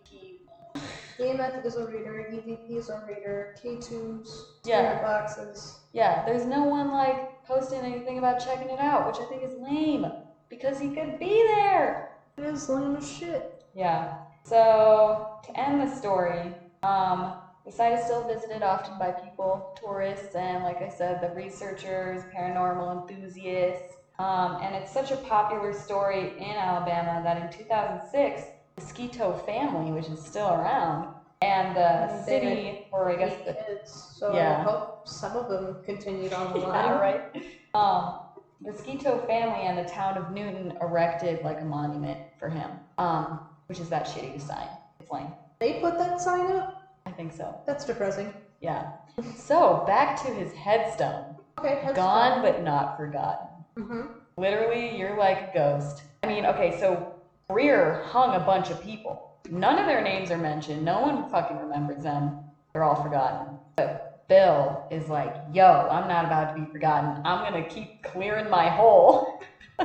EMF is a reader, EVP is a reader, K2s, Yeah. boxes. Yeah, there's no one like posting anything about checking it out, which I think is lame because he could be there. It is lame as shit. Yeah. So to end the story, um, the site is still visited often by people, tourists, and like I said, the researchers, paranormal enthusiasts. Um, and it's such a popular story in Alabama that in 2006, Sketoe family, which is still around, and the they city, or I guess the kids. So Yeah. I hope some of them continued on the <laughs> Yeah, line. right. Um, Sketoe family and the town of Newton erected like a monument for him, um, which is that shitty sign. It's lame. They put that sign up? I think so. That's depressing. Yeah. So back to his headstone. Okay, that's Gone but not forgotten. Mm-hmm. Literally, you're like a ghost. I mean, okay, so Breare hung a bunch of people. None of their names are mentioned. No one fucking remembers them. They're all forgotten. But Bill is like, yo, I'm not about to be forgotten. I'm gonna keep clearing my hole. <laughs>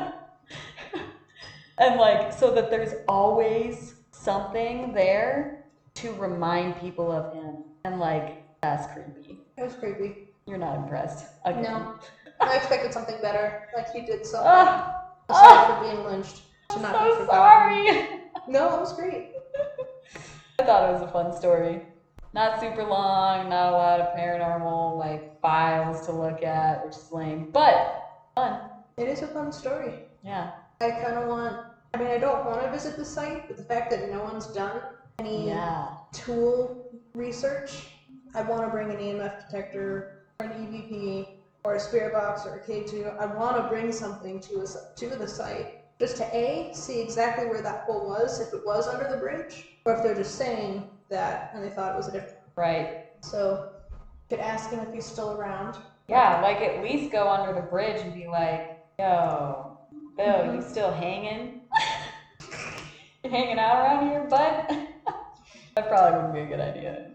and like, so that there's always something there to remind people of him. And like, that's creepy. It was creepy. You're not impressed. Again. No. I expected something better. Like he did something Ah, aside from being lynched. I'm so sorry. No, it was great. <laughs> I thought it was a fun story. Not super long, not a lot of paranormal like files to look at, which is lame, but fun. It is a fun story. Yeah. I kind of want. I mean, I don't want to visit the site, but the fact that no one's done any Yeah. tool research, I want to bring an EMF detector or an EVP or a spirit box or a K2. I want to bring something to us to the site just to a see exactly where that hole was, if it was under the bridge, or if they're just saying that and they thought it was a different. Right. So, could ask him if he's still around. Yeah, like at least go under the bridge and be like, yo, Bill, you mm-hmm. still hanging? you <laughs> hanging out around here, bud? <laughs> that probably wouldn't be a good idea.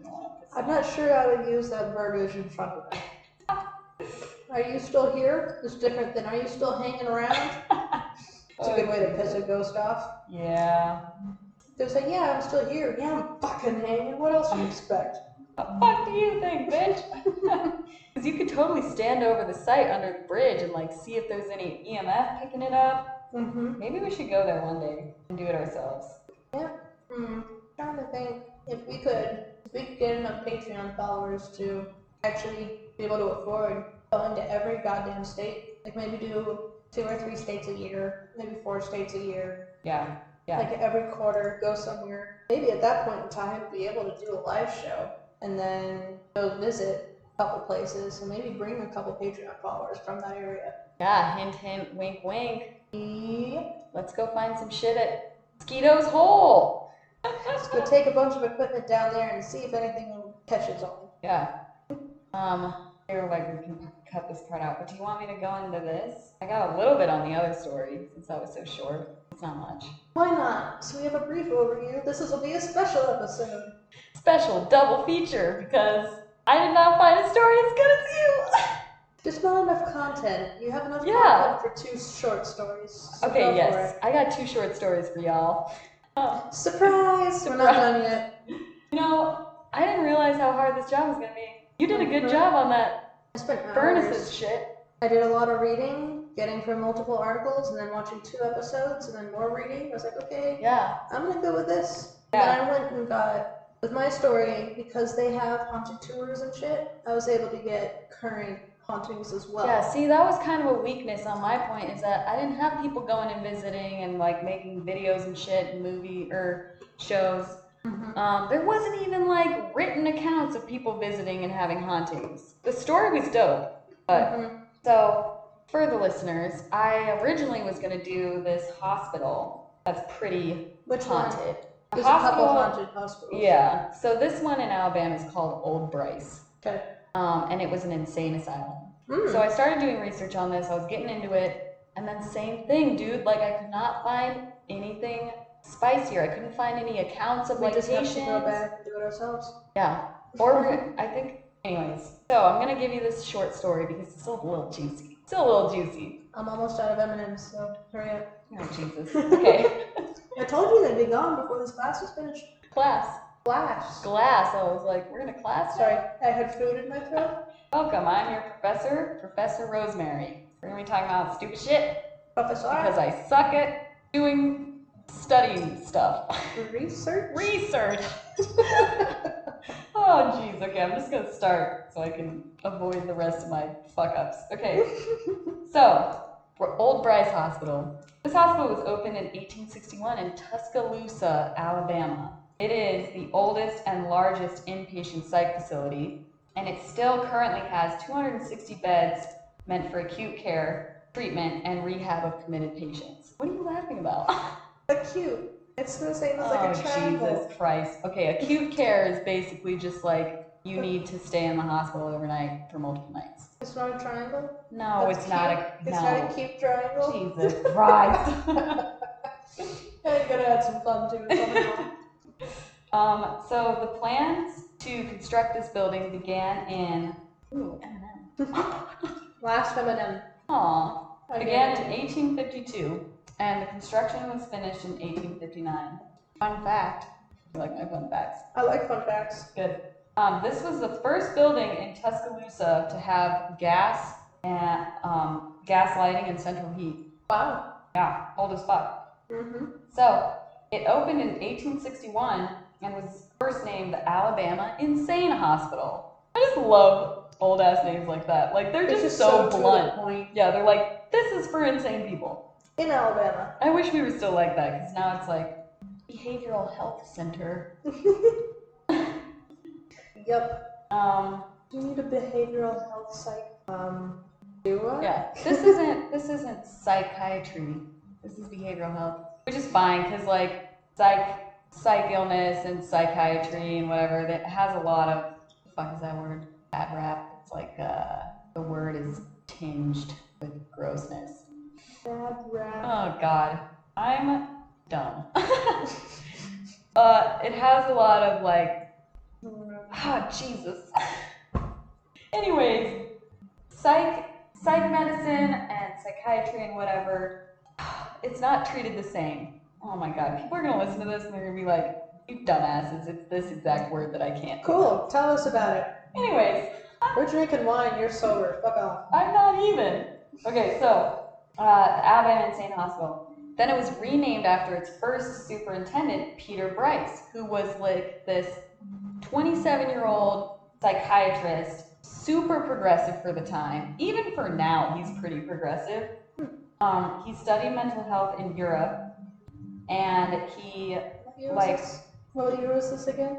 I'm not sure I would use that verbiage in front of him. <laughs> Are you still here? It's different than are you still hanging around? It's a good way to piss a ghost off. Yeah. They'll say, yeah, I'm still here. Yeah, I'm fucking hanging. What else do you expect? The fuck do you think, bitch? <laughs> Because you could totally stand over the site under the bridge and like see if there's any EMF picking it up. Mm-hmm. Maybe we should go there one day and do it ourselves. Yeah. Hmm. Trying to think if we could, if we could get enough Patreon followers to actually be able to afford going to every goddamn state. Like maybe do two or three states a year, maybe four states a year. Yeah, yeah. Like every quarter, go somewhere. Maybe at that point in time, be able to do a live show and then go visit a couple places and maybe bring a couple Patreon followers from that area. Yeah, hint, hint, wink, wink. Let's go find some shit at Sketoe's Hole. Let's go take a bunch of equipment down there and see if anything catches on. Yeah. Um, like, we can cut this part out, but do you want me to go into this? I got a little bit on the other story since that was so short. It's not much. Why not? So we have a brief overview. This will be a special episode. Special double feature because I did not find a story as good as you. <laughs> There's not enough content. You have enough Yeah. content for two short stories. So okay, yes, I got two short stories for y'all. Um, it. Surprise! We're not done yet. <laughs> you know, I didn't realize how hard this job was gonna be. You did a good Mhm. job on that I spent hours. furnaces shit. I did a lot of reading, getting from multiple articles, and then watching two episodes, and then more reading. I was like, okay, Yeah, I'm gonna go with this. And Yeah. then I went and got with my story because they have haunted tours and shit. I was able to get current hauntings as well. Yeah, see, that was kind of a weakness on my point is that I didn't have people going and visiting and like making videos and shit and movie or shows. Mhm. Um, there wasn't even like written accounts of people visiting and having hauntings. The story was dope, but Mhm. so for the listeners, I originally was gonna do this hospital that's pretty Which haunted. There's a couple hospital- haunted hospitals. Yeah, so this one in Alabama is called Old Bryce, Okay. um, and it was an insane asylum. Mm. So I started doing research on this. I was getting into it, and then same thing, dude. Like I could not find anything spicier. I couldn't find any accounts of we like just have patients. to go back and do it ourselves. Yeah. Or I think, anyways. So I'm gonna give you this short story because it's still a little juicy. Still a little juicy. I'm almost out of M&M's, so hurry up. Oh Jesus. Okay. <laughs> I told you they'd be gone before this class was finished. class. Class. Glass. I was like, we're in a class. now? Sorry, I had food in my throat. Welcome. I'm your professor, Professor Rosemary. We're gonna be talking about stupid shit Professor. because I suck at doing studying stuff. Research. Research. <laughs> oh, jeez. Okay, I'm just gonna start so I can avoid the rest of my fuck ups. Okay, <laughs> so for Old Bryce Hospital. This hospital was opened in 1861 in Tuscaloosa, Alabama. It is the oldest and largest inpatient psych facility, and it still currently has 260 beds meant for acute care, treatment, and rehab of committed patients. What are you laughing about? <laughs> Acute. It's the same as like a oh, triangle. Jesus Christ. Okay, acute care is basically just like you need to stay in the hospital overnight for multiple nights. It's not a triangle. No, That's it's not a cute. no. It's not a cute triangle. Jesus Christ. <laughs> <laughs> Yeah, you gotta add some fun to it somehow. um, so the plans to construct this building began in ooh, M&M. <laughs> Last M&M. Aw. Began in 1852, and the construction was finished in 1859. Fun fact. You like my fun facts? I like fun facts. Good. Um, this was the first building in Tuscaloosa to have gas and um, gas lighting and central heat. Wow. Yeah, old as fuck. Mm-hmm. So it opened in 1861 and was first named the Alabama Insane Hospital. I just love old ass names like that. Like they're just, just so, the blunt. point. Yeah, they're like, this is for insane people. In Alabama. I wish we were still like that because now it's like behavioral health center. <laughs> Yep. Um, Do you need a behavioral health psych? Um, do I? Yeah, this isn't this isn't psychiatry. This is behavioral health, which is fine because like psych psych illness and psychiatry and whatever that has a lot of the fuck is that word bad rap. It's like uh, the word is tinged with grossness. Bad rap. Oh God, I'm dumb. <laughs> uh, it has a lot of like Ah, Jesus. <laughs> Anyways, psych, psych medicine and psychiatry and whatever, <sighs> it's not treated the same. oh my god, people are gonna listen to this and they're gonna be like, you dumbasses, it's this exact word that I can't. Cool. Tell us about it. Anyways, We're drinking wine. You're sober. Fuck off. I'm not even. Okay, so uh, Alabama Insane Hospital. Then it was renamed after its first superintendent, Peter Bryce, who was like this 27 year old psychiatrist, super progressive for the time. Even for now, he's pretty progressive. Um, he studied mental health in Europe, and he, What Like- this? What year was this again?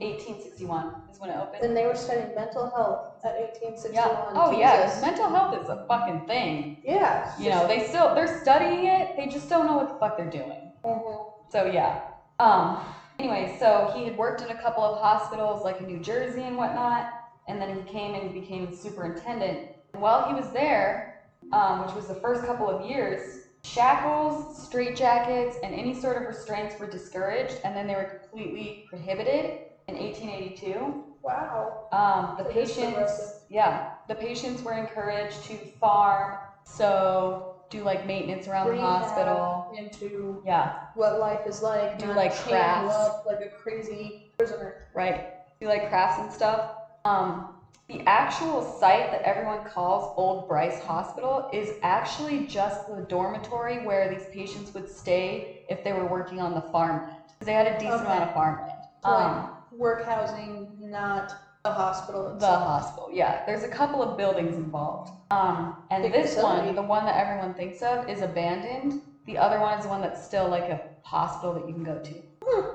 1861 is when it opened. And they were studying mental health at 1861. Yeah. Oh yeah. Jesus. Mental health is a fucking thing. Yeah. You know, they still they're studying it. They just don't know what the fuck they're doing. Mhm. So yeah. Um. Anyway, so he had worked in a couple of hospitals, like in New Jersey and whatnot, and then he came and became superintendent. And while he was there, um, which was the first couple of years, shackles, straitjackets, and any sort of restraints were discouraged, and then they were completely prohibited in 1882. Wow. Um, the is patients, yeah, the patients were encouraged to farm, so do like maintenance around the Rehab hospital. Into Yeah, what life is like. Do, like, crafts. up like a crazy prisoner. right. Do like crafts and stuff. Um, the actual site that everyone calls Old Bryce Hospital is actually just the dormitory where these patients would stay if they were working on the farmland. 'Cause they had a decent Okay. amount of farmland. So, like, Um, work housing, not the hospital The itself. hospital, yeah. There's a couple of buildings involved. Um, and Big this facility. one, the one that everyone thinks of, is abandoned. The other one is the one that's still like a hospital that you can go to. Hmm.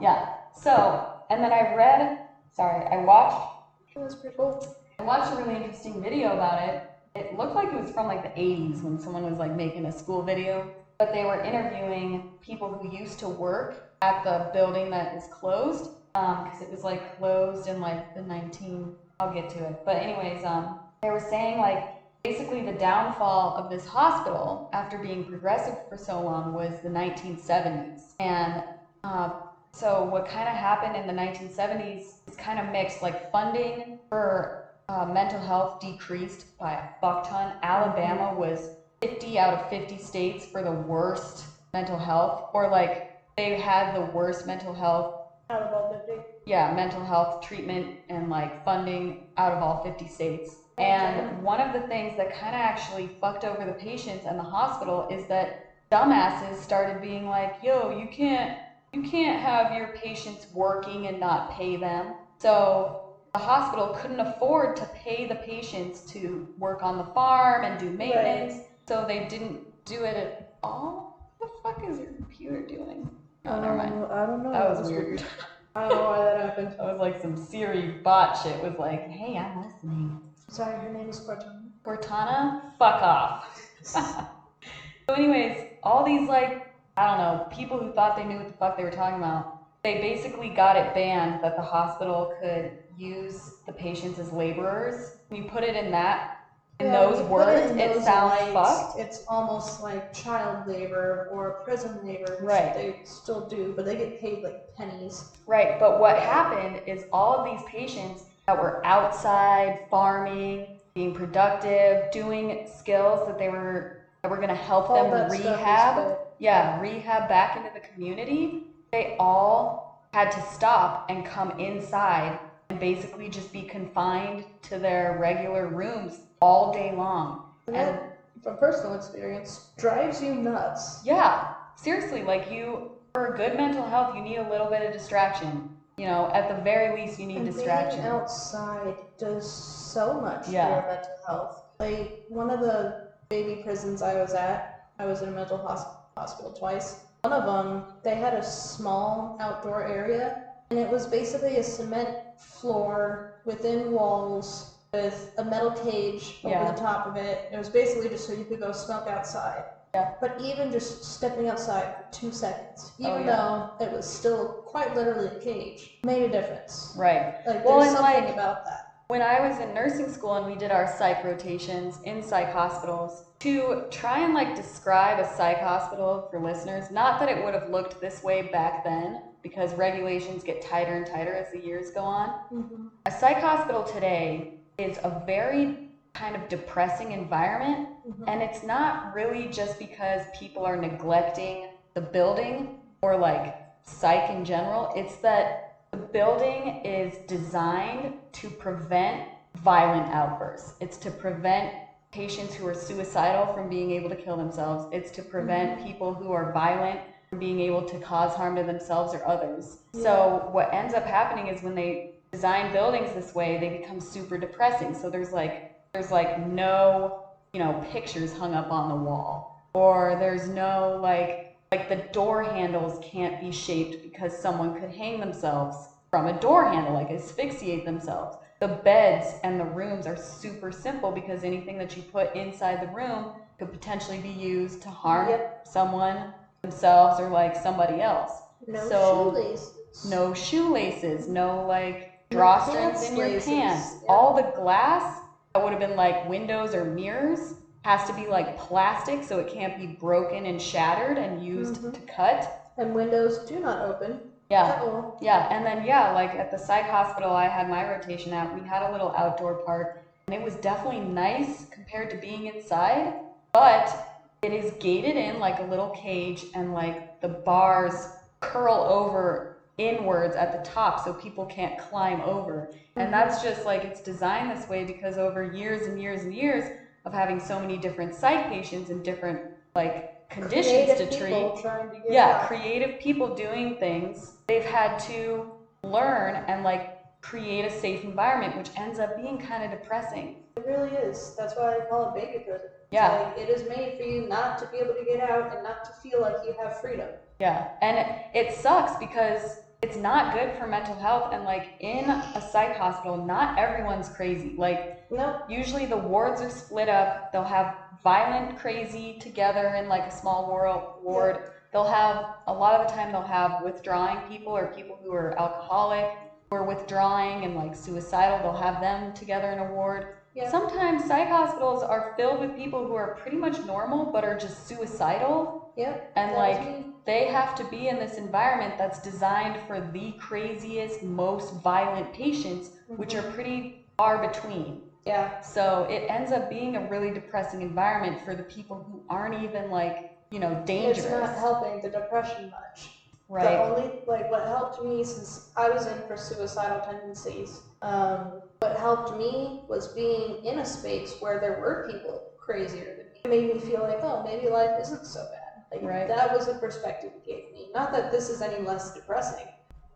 Yeah. So, and then I read, sorry, I watched, That's pretty cool. I watched a really interesting video about it. It looked like it was from like the 80s when someone was like making a school video. But they were interviewing people who used to work at the building that is closed because it was like closed in like the 19 I'll get to it. But anyways, um, they were saying like basically the downfall of this hospital after being progressive for so long was the 1970s. And uh, so what kind of happened in the 1970s is kind of mixed. Like funding for uh, mental health decreased by a fuck ton. Alabama was 50 out of 50 states for the worst mental health, or like they had the worst mental health Out of all 50. yeah, mental health treatment and like funding out of all 50 states. And one of the things that kind of actually fucked over the patients and the hospital is that dumbasses started being like, "Yo, you can't you can't have your patients working and not pay them." So the hospital couldn't afford to pay the patients to work on the farm and do maintenance, so they didn't do it at all. What the fuck is your computer doing? Oh, never mind. Um, I don't know. That was weird. <laughs> I don't know why that happened. That was like some Siri bot shit was like, hey, I'm listening. Sorry, her name is Cortana. Cortana, fuck off. <laughs> so, anyways, all these like, I don't know, people who thought they knew what the fuck they were talking about, they basically got it banned that the hospital could use the patients as laborers. When you put it in that, in Yeah, those words, it those sounds lights, fucked. It's almost like child labor or prison labor, which Right. they still do, but they get paid like pennies. Right, but what happened is all of these patients that were outside farming, being productive, doing skills that they were that were going to help All them rehab, yeah, rehab back into the community, they all had to stop and come inside and basically just be confined to their regular rooms all day long. And that, from personal experience, drives you nuts. yeah, seriously, like you for good mental health, you need a little bit of distraction. You know, at the very least, you need and distraction. being outside does so much Yeah. for your mental health. Like one of the baby prisons I was at, I was in a mental hos- hospital twice. One of them, they had a small outdoor area, and it was basically a cement floor within walls with a metal cage over Yeah. the top of it. It was basically just so you could go smoke outside. Yeah. But even just stepping outside for two seconds, Oh, even yeah. though it was still quite literally a cage, made a difference. Right. Like Well, there's and, something like- about that. When I was in nursing school and we did our psych rotations in psych hospitals, to try and like describe a psych hospital for listeners, not that it would have looked this way back then, because regulations get tighter and tighter as the years go on. Mm-hmm. A psych hospital today is a very kind of depressing environment, Mhm. and it's not really just because people are neglecting the building or like psych in general. It's that the building is designed to prevent violent outbursts. It's to prevent patients who are suicidal from being able to kill themselves. It's to prevent people who are violent from being able to cause harm to themselves or others. So what ends up happening is when they design buildings this way, they become super depressing. So there's like there's like no, you know, pictures hung up on the wall or there's no like like the door handles can't be shaped because someone could hang themselves from a door handle like asphyxiate themselves the beds and the rooms are super simple because anything that you put inside the room could potentially be used to harm Yep. someone themselves or like somebody else No So, shoelaces. no shoelaces, no like drawstrings in your laces, pants. yeah. All the glass that would have been like windows or mirrors has to be like plastic so it can't be broken and shattered and used Mhm. to cut. And windows do not open Yeah. all. Yeah, and then yeah, like at the psych hospital I had my rotation at, we had a little outdoor park, and it was definitely nice compared to being inside, but it is gated in like a little cage, and like the bars curl over inwards at the top so people can't climb over. And mm-hmm. that's just like it's designed this way because over years and years and years of having so many different psych patients and different like conditions Creative to treat to yeah, out. creative people doing things, they've had to learn and like create a safe environment, which ends up being kind of depressing. It really is. That's why I call it baby prison. Yeah. Like, it is made for you not to be able to get out and not to feel like you have freedom. Yeah, and it, it sucks because it's not good for mental health. And like in a psych hospital, not everyone's crazy. Like Nope. usually the wards are split up. They'll have violent crazy together in like a small ward. ward. They'll have a lot of the time they'll have withdrawing people or people who are alcoholic who are withdrawing and like suicidal. They'll have them together in a ward. Yeah. Sometimes psych hospitals are filled with people who are pretty much normal but are just suicidal Yep. and that like. They have to be in this environment that's designed for the craziest, most violent patients, which Mm-hmm. are pretty far between. Yeah. So it ends up being a really depressing environment for the people who aren't even like, you know, dangerous. It's not helping the depression much. Right. The only like what helped me since I was in for suicidal tendencies, um, what helped me was being in a space where there were people crazier than me. It made me feel like, oh, maybe life isn't so bad. Like Right. that was the perspective it gave me. Not that this is any less depressing,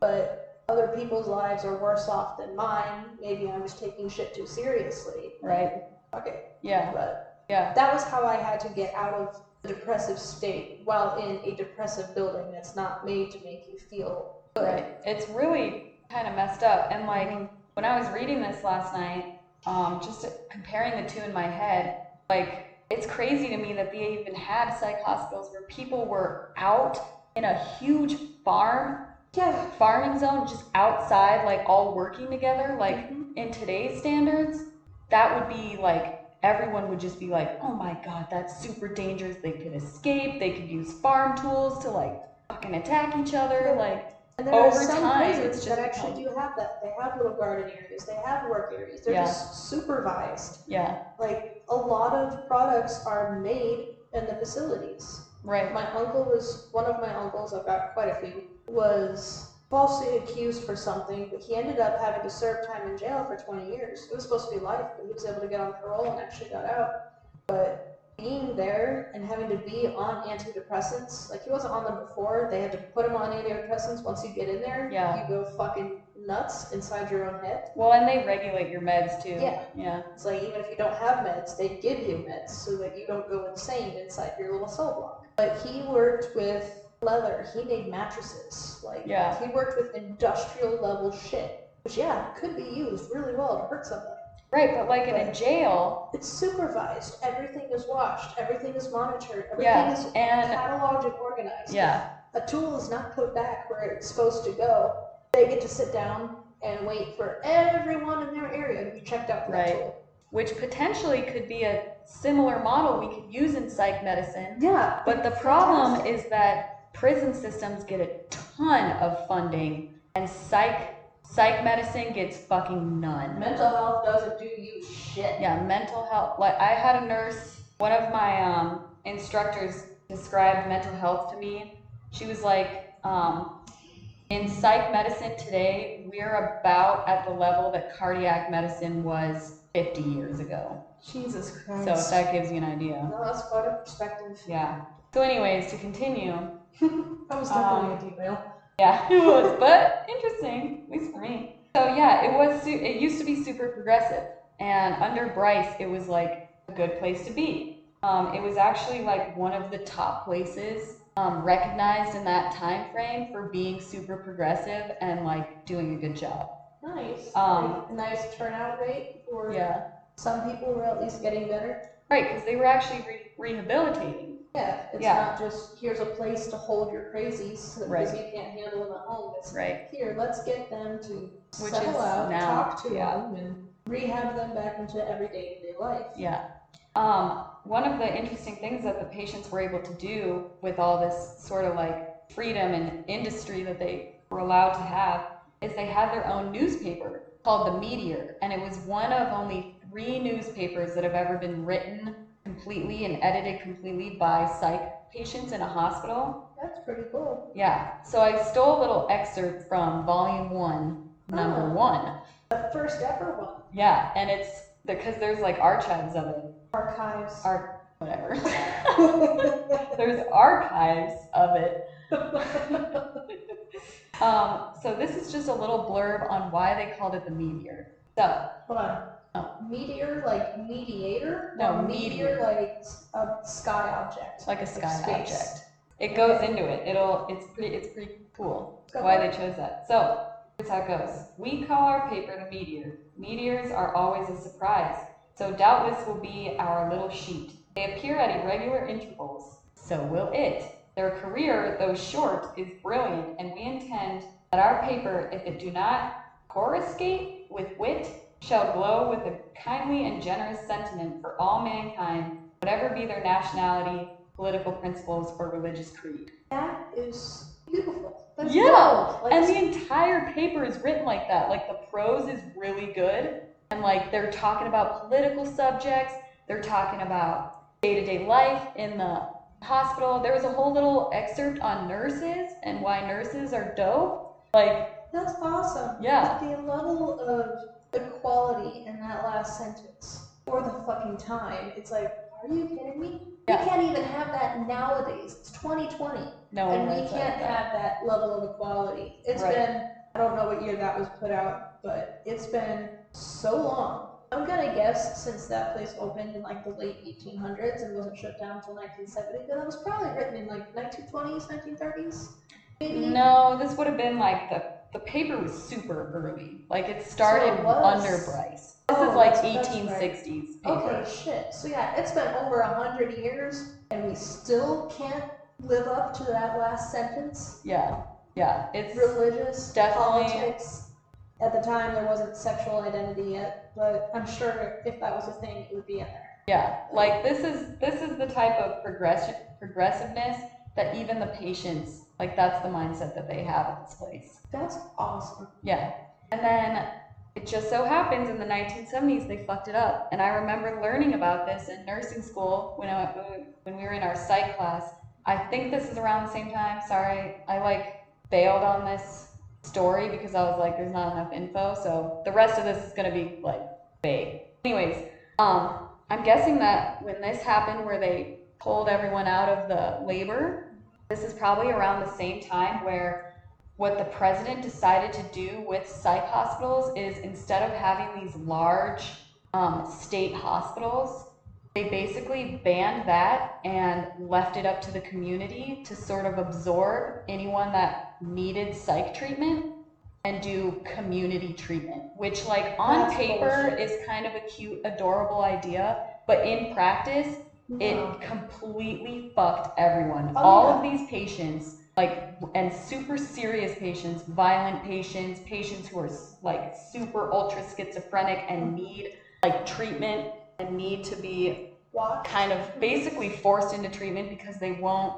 but other people's lives are worse off than mine. Maybe I was taking shit too seriously. Right. Okay. Yeah. But Yeah. that was how I had to get out of the depressive state while in a depressive building that's not made to make you feel good. Right. It's really kind of messed up. And like Mhm. when I was reading this last night, um, just comparing the two in my head, like it's crazy to me that they even had psych hospitals where people were out in a huge farm, Yeah. farming zone, just outside, like all working together. Like Mhm. in today's standards, that would be like everyone would just be like, oh my god, that's super dangerous. They could escape. They could use farm tools to like fucking attack each other. Like And there are Over some time, prisons it's that just actually do have that. They have little garden areas. They have work areas. They're Yeah. just supervised. yeah, Like a lot of products are made in the facilities. right. My uncle was one of my uncles. I've got quite a few. Was falsely accused for something, but he ended up having to serve time in jail for 20 years. It was supposed to be life, but he was able to get on parole and actually got out. But being there and having to be on antidepressants, like he wasn't on them before, they had to put him on antidepressants. Once you get in there, Yeah. you go fucking nuts inside your own head. Well, and they regulate your meds too. Yeah. Yeah. It's like even if you don't have meds, they give you meds so that you don't go insane inside your little cell block. But he worked with leather. He made mattresses. Like Yeah. he worked with industrial level shit, which yeah could be used really well to hurt somebody. Right, but like in a jail, It's supervised. Everything is watched. Everything is monitored. Everything Yeah, is and- cataloged and organized. yeah, A tool is not put back where it's supposed to go. They get to sit down and wait for everyone in their area to be checked out for that tool. which potentially could be a similar model we could use in psych medicine. Yeah. But the problem is that prison systems get a ton of funding and psych psych medicine gets fucking none. Mental health doesn't do you shit. Yeah, mental health. Like I had a nurse, one of my um, instructors described mental health to me She was like, um, in psych medicine today, we're about at the level that cardiac medicine was 50 years ago. Jesus Christ. So if that gives you an idea. No, that's quite a perspective. Yeah. So, anyways, to continue, <laughs> I was Um, definitely a derail. Yeah, <laughs> it was, but interesting, at least for me. So yeah, it was. Su- it used to be super progressive, and under Bryce, it was like a good place to be. Um, it was actually like one of the top places um, recognized in that time frame for being super progressive and like doing a good job. Nice. Um, Like, nice turnout rate for Yeah, some people were at least getting better. right, because they were actually re- rehabilitating. Yeah, it's Yeah. not just here's a place to hold your crazies because you can't handle them at home. It's Right. here, let's get them to Which settle out, now- talk to yeah. them, and rehab them back into everyday day life. Yeah. Um, one of the interesting things that the patients were able to do with all this sort of like freedom and industry that they were allowed to have is they had their own newspaper called The Meteor. And it was one of only three newspapers that have ever been written completely and edited completely by psych patients in a hospital. That's pretty cool. Yeah. So I stole a little excerpt from volume one, number Oh. one. The first ever one. Yeah. And it's because there's like archives of it. Archives. Ar- whatever. <laughs> There's archives of it. <laughs> Um, so this is just a little blurb on why they called it the meteor. So Hold on. Meteor, like mediator? No, meteor. like a sky object. like a sky space. object. It goes into it. It'll. It's pretty. It's pretty cool. Go Why they chose that. So here's how it goes. We call our paper the meteor. Meteors are always a surprise. So doubtless will be our little sheet. They appear at irregular intervals. So will it. Their career, though short, is brilliant, and we intend that our paper, if it do not coruscate with wit, shall glow with a kindly and generous sentiment for all mankind, whatever be their nationality, political principles, or religious creed. That is beautiful. That's Yeah. Like, And the entire paper is written like that. Like the prose is really good. And like they're talking about political subjects, they're talking about day to day life in the hospital. There was a whole little excerpt on nurses and why nurses are dope. Like, That's awesome. Yeah. The level of equality in that last sentence for the fucking time. It's like, are you kidding me? Yeah. We can't even have that nowadays. It's 2020. no and we can't that. have that level of equality. It's Right. been, I don't know what year that was put out, but it's been so long. I'm gonna guess since that place opened in like the late 1800s and wasn't shut down until 1970, that it was probably written in like 1920s, 1930s, maybe. No, this would have been like the the paper was super early. Like it started it was. under Bryce. This Oh, is like that's- that's right. 1860s paper. Okay, shit. So yeah, it's been over a hundred years, and we still can't live up to that last sentence. Yeah, yeah. It's Religious Definitely. politics. At the time, there wasn't sexual identity yet, but I'm sure if that was a thing, it would be in there. Yeah, like this is this is the type of progression progressiveness that even the patients like that's the mindset that they have at this place. That's awesome. Yeah. And then it just so happens in the 1970s they fucked it up. And I remember learning about this in nursing school when I when we- were in our psych class. I think this is around the same time. Sorry, I like bailed on this story because I was like there's not enough info. So the rest of this is going to be like vague. Anyways, um I'm guessing that when this happened where they pulled everyone out of the labor, this is probably around the same time where what the president decided to do with psych hospitals is instead of having these large um, state hospitals, they basically banned that and left it up to the community to sort of absorb anyone that needed psych treatment and do community treatment, which like on That's paper bullshit. is kind of a cute, adorable idea, but in practice. It completely fucked everyone. Oh, All yeah. of these patients, like, and super serious patients, violent patients, patients who are like super ultra schizophrenic and need like treatment and need to be Watch. kind of basically forced into treatment because they won't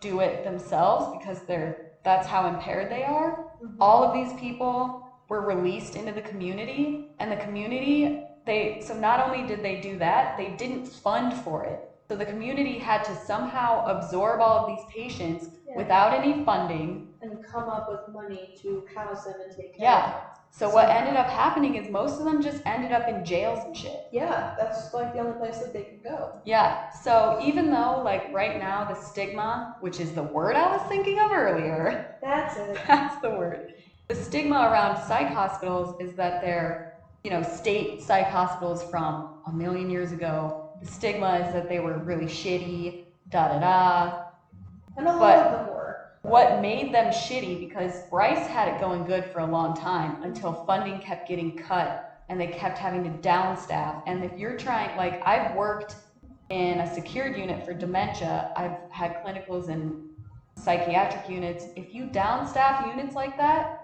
do it themselves because they're that's how impaired they are. Mhm. All of these people were released into the community and the community they so not only did they do that, they didn't fund for it. So the community had to somehow absorb all of these patients Yeah. without any funding. And come up with money to house them and take care Yeah. of them. So what ended up happening is most of them just ended up in jails and shit. Yeah, that's like the only place that they can go. Yeah. So even though like right now the stigma, which is the word I was thinking of earlier, That's it. <laughs> That's the word. The stigma around psych hospitals is that they're, you know, state psych hospitals from a million years ago. The stigma is that they were really shitty, da da da. And a lot But- of them were. What made them shitty, because Bryce had it going good for a long time until funding kept getting cut and they kept having to downstaff. And if you're trying, like, I've worked in a secured unit for dementia, I've had clinicals in psychiatric units. If you downstaff units like that,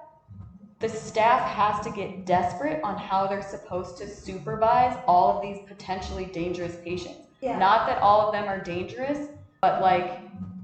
the staff has to get desperate on how they're supposed to supervise all of these potentially dangerous patients. Yeah. Not that all of them are dangerous, but like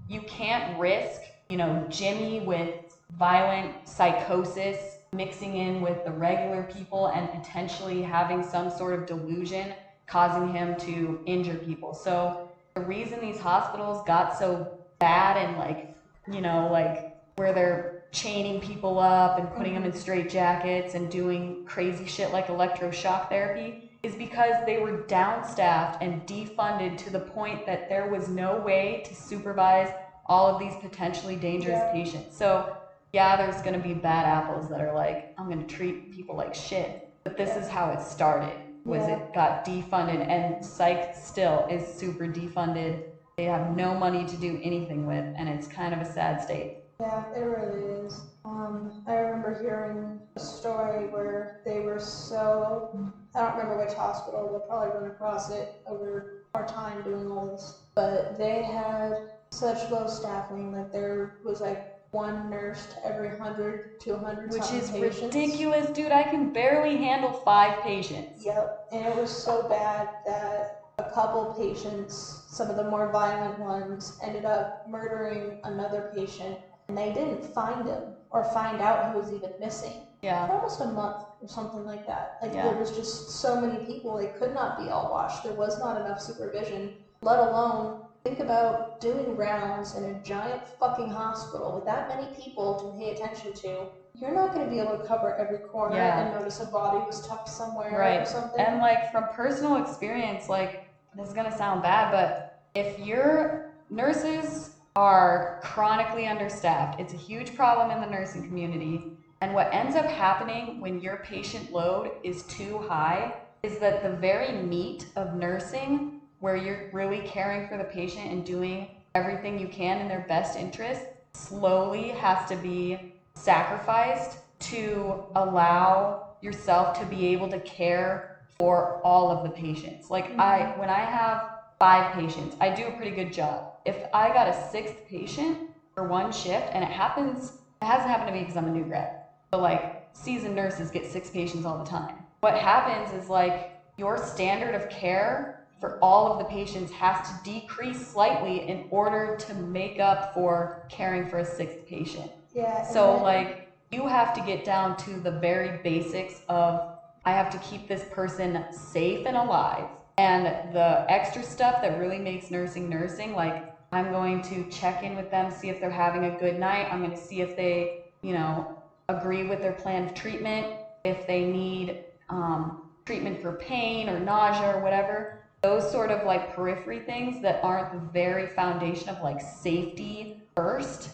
you can't risk, you know, Jimmy with violent psychosis mixing in with the regular people and potentially having some sort of delusion causing him to injure people. So the reason these hospitals got so bad and like, you know, like where they're chaining people up and putting them in mm-hmm. straitjackets and doing crazy shit like electroshock therapy is because they were downstaffed and defunded to the point that there was no way to supervise all of these potentially dangerous Yeah. patients. So, yeah, there's going to be bad apples that are like, I'm going to treat people like shit. But this is how it started. Was Yeah. it got defunded and psych still is super defunded. They have no money to do anything with and it's kind of a sad state. Yeah, it really is. Um, I remember hearing a story where they were so, I don't remember which hospital, we'll probably run across it over our time doing all this, but they had such low staffing that there was like one nurse to every hundred to hundred Which is patients. ridiculous, dude. I can barely handle five patients. Yep, and it was so bad that a couple patients, some of the more violent ones, ended up murdering another patient, and they didn't find him or find out he was even missing Yeah. for almost a month or something like that. Like Yeah. there was just so many people, they could not be all washed. There was not enough supervision, let alone think about doing rounds in a giant fucking hospital with that many people to pay attention to. You're not going to be able to cover every corner Yeah. and notice a body was tucked somewhere or Right. something. And like from personal experience, like this is gonna sound bad, but if your nurses are chronically understaffed, it's a huge problem in the nursing community. And what ends up happening when your patient load is too high is that the very meat of nursing, where you're really caring for the patient and doing everything you can in their best interest, slowly has to be sacrificed to allow yourself to be able to care for all of the patients. Like I mm-hmm. when I have five patients, I do a pretty good job. If I got a sixth patient for one shift and it happens it hasn't happened to me because I'm a new grad. But like seasoned nurses get six patients all the time. What happens is like your standard of care for all of the patients has to decrease slightly in order to make up for caring for a sixth patient. yeah. So like you have to get down to the very basics of I have to keep this person safe and alive. And the extra stuff that really makes nursing nursing, like I'm going to check in with them, see if they're having a good night. I'm going to see if they, you know, agree with their plan of treatment, if they need um, treatment for pain or nausea or whatever. Those sort of like periphery things that aren't the very foundation of like safety first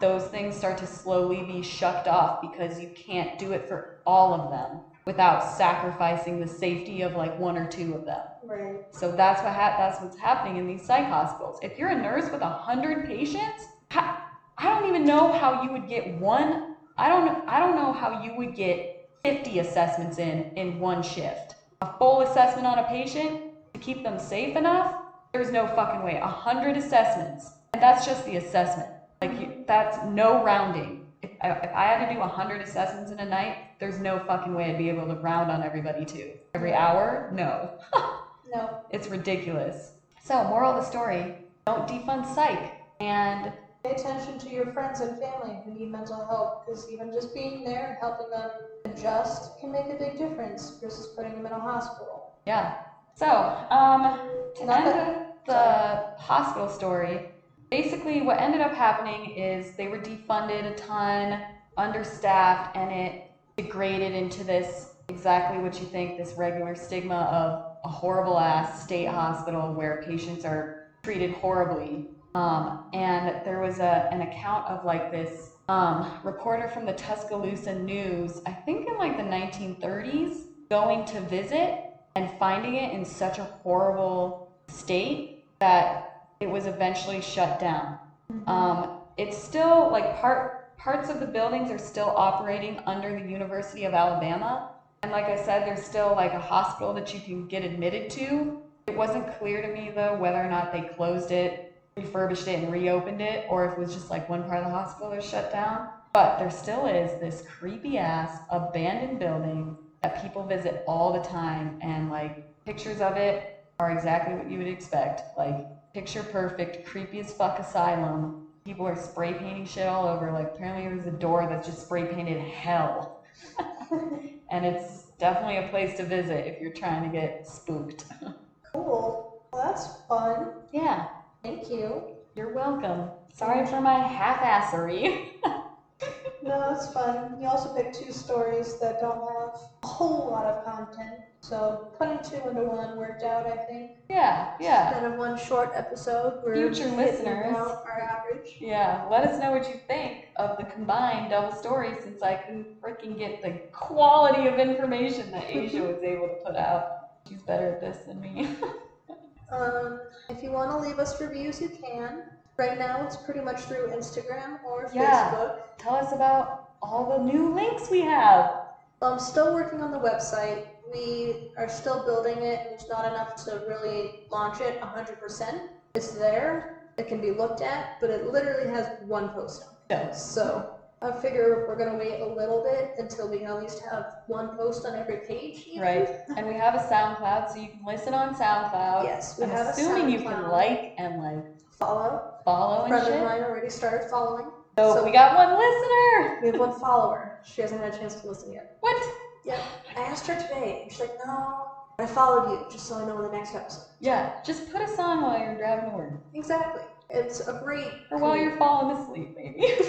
those things start to slowly be shucked off because you can't do it for all of them without sacrificing the safety of like one or two of them. Right. So that's what ha- that's what's happening in these psych hospitals. If you're a nurse with hundred patients, I don't even know how you would get one. I don't I don't know how you would get 50 assessments in in one shift. A full assessment on a patient to keep them safe enough. There's no fucking way. Hundred assessments, and that's just the assessment. Like that's no rounding. If I, if I had to do a hundred assessments in a night, there's no fucking way I'd be able to round on everybody too. Every hour, no. <laughs> No, It's ridiculous. So, moral of the story don't defund psych. And pay attention to your friends and family who need mental health because even just being there and helping them adjust can make a big difference versus putting them in a hospital. yeah. So, um, to Not end that, the hospital story, basically what ended up happening is they were defunded a ton, understaffed, and it degraded into this exactly what you think this regular stigma of a horrible ass state hospital where patients are treated horribly. Um, and there was a, an account of like this um, reporter from the Tuscaloosa News, I think in like the 1930s, going to visit and finding it in such a horrible state that it was eventually shut down. Um, it's still like part parts of the buildings are still operating under the University of Alabama, and like I said, there's still like a hospital that you can get admitted to. It wasn't clear to me though whether or not they closed it, refurbished it, and reopened it, or if it was just like one part of the hospital that shut down. But there still is this creepy ass abandoned building that people visit all the time, and like pictures of it are exactly what you would expect. Like picture perfect, creepy as fuck asylum. People are spray painting shit all over. Like apparently there's a door that's just spray painted hell. <laughs> and it's definitely a place to visit if you're trying to get spooked. Cool. Well, that's fun. yeah, Thank you. you're welcome. Sorry for my half-assery. <laughs> No, it's fun. You also picked two stories that don't have a whole lot of content. So putting two into one worked out, I think. yeah, yeah. Instead of one short episode, we're Future listeners. our average. Yeah, let us know what you think of the combined double story since I couldn't freaking get the quality of information that Asia <laughs> was able to put out. She's better at this than me. <laughs> Um, if you want to leave us reviews, you can. Right now, it's pretty much through Instagram or Yeah. Facebook. Tell us about all the new links we have. I'm still working on the website. We are still building it. It's not enough to really launch it 100%. It's there. It can be looked at, but it literally has one post on it. So I figure we're going to wait a little bit until we at least have one post on every page. even. Right. And we have a SoundCloud, so you can listen on SoundCloud. Yes, we I'm have a assuming you can like and like Follow. Follow A and friend of shit. mine already started following. So, so- we got one listener. We have one follower. She hasn't had a chance to listen yet. What? Yeah, I asked her today, she's like, no, I followed you just so I know when the next episode. Yeah, just put us on while you're driving to work. Exactly. It's a great. Or while you're falling asleep, maybe. <laughs>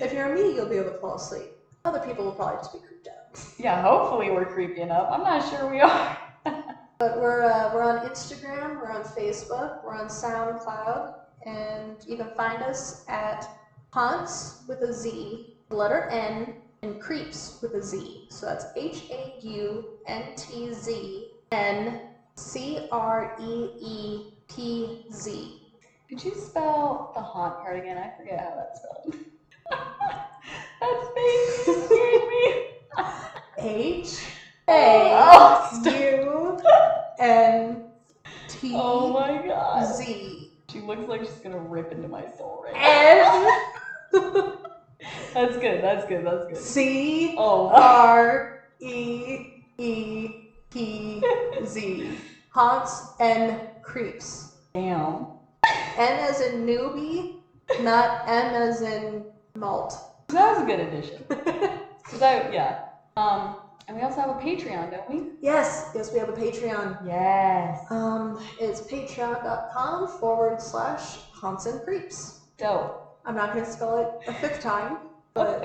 If you're me, you'll be able to fall asleep. Other people will probably just be creeped out. yeah, hopefully we're creepy enough. I'm not sure we are. <laughs> But we're uh, we're on Instagram, we're on Facebook, we're on SoundCloud, and you can find us at Haunts with a Z, letter N, and Creeps with a Z. So that's H A U N T Z N C R E E P Z. Could you spell the haunt part again? I forget how that's spelled. <laughs> that's me. H A. U N T <laughs> Oh my god. Z <laughs> She looks like she's gonna rip into my soul right now. N <laughs> That's good, that's good, that's good. C Oh. R E E P Z. <laughs> Haunts and creeps. Damn. N as in newbie, not M as in malt. That was a good addition. <laughs> Cause I, yeah. Um, and we also have a Patreon, don't we? yes, yes, we have a Patreon. Yes. Um, it's patreon.com forward slash haunts and creeps. Dope. I'm not going to spell it a fifth time, <laughs> but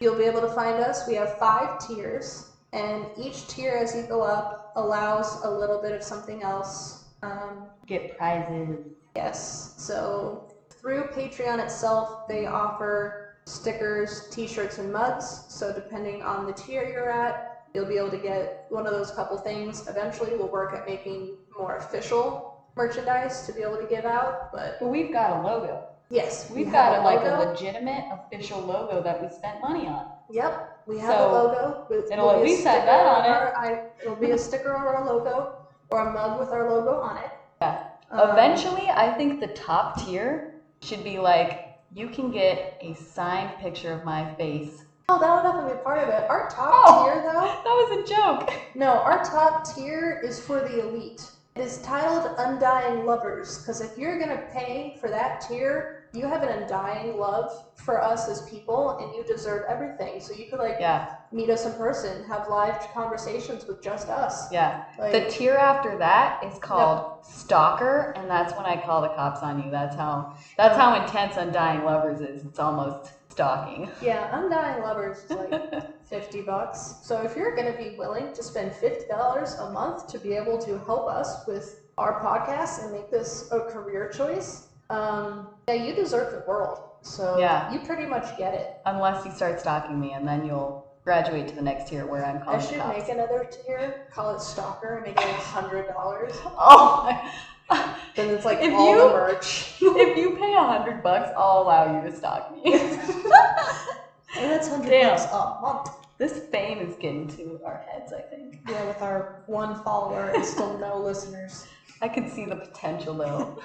You'll be able to find us. We have five tiers, and each tier, as you go up, allows a little bit of something else. Um, Get prizes. yes, so through Patreon itself, they offer stickers, t shirts, and mugs. So, depending on the tier you're at, you'll be able to get one of those couple things. Eventually, we'll work at making more official merchandise to be able to give out, but But we've got a logo. yes, we We've have got a, like a logo. legitimate official logo that we spent money on. Yep, we have So, a logo. It it'll will at be a least have that on it. or I, it'll be a sticker or a logo, or a mug with our logo on it. Yeah. Um, Eventually, I think the top tier should be like you can get a signed picture of my face. Oh, that would have to be part of it. Our top Oh. tier, though, <laughs> That was a joke. no, our top tier is for the elite. It is titled Undying Lovers, because if you're gonna pay for that tier, you have an undying love for us as people, and you deserve everything. So you could like Yeah, meet us in person, have live conversations with just us. yeah. Like, The tier after that is called stalker, and that's when I call the cops on you. That's how that's how intense Undying Lovers is. It's almost stalking. yeah, undying lovers is like <laughs> fifty bucks. So if you're gonna be willing to spend fifty dollars a month to be able to help us with our podcast and make this a career choice, um, yeah, you deserve the world. So Yeah. you pretty much get it. Unless you start stalking me, and then you'll graduate to the next tier where I'm I calling the should cops. make another tier, call it stalker, and make it a hundred dollars. <laughs> Oh, my- <laughs> Then it's like If all you- the merch. <laughs> if you pay a hundred bucks, I'll allow you to stalk me. And that's hundred Damn. bucks a month. this fame is getting to our heads. I think Yeah, with our one follower and still no listeners. I could see the potential though.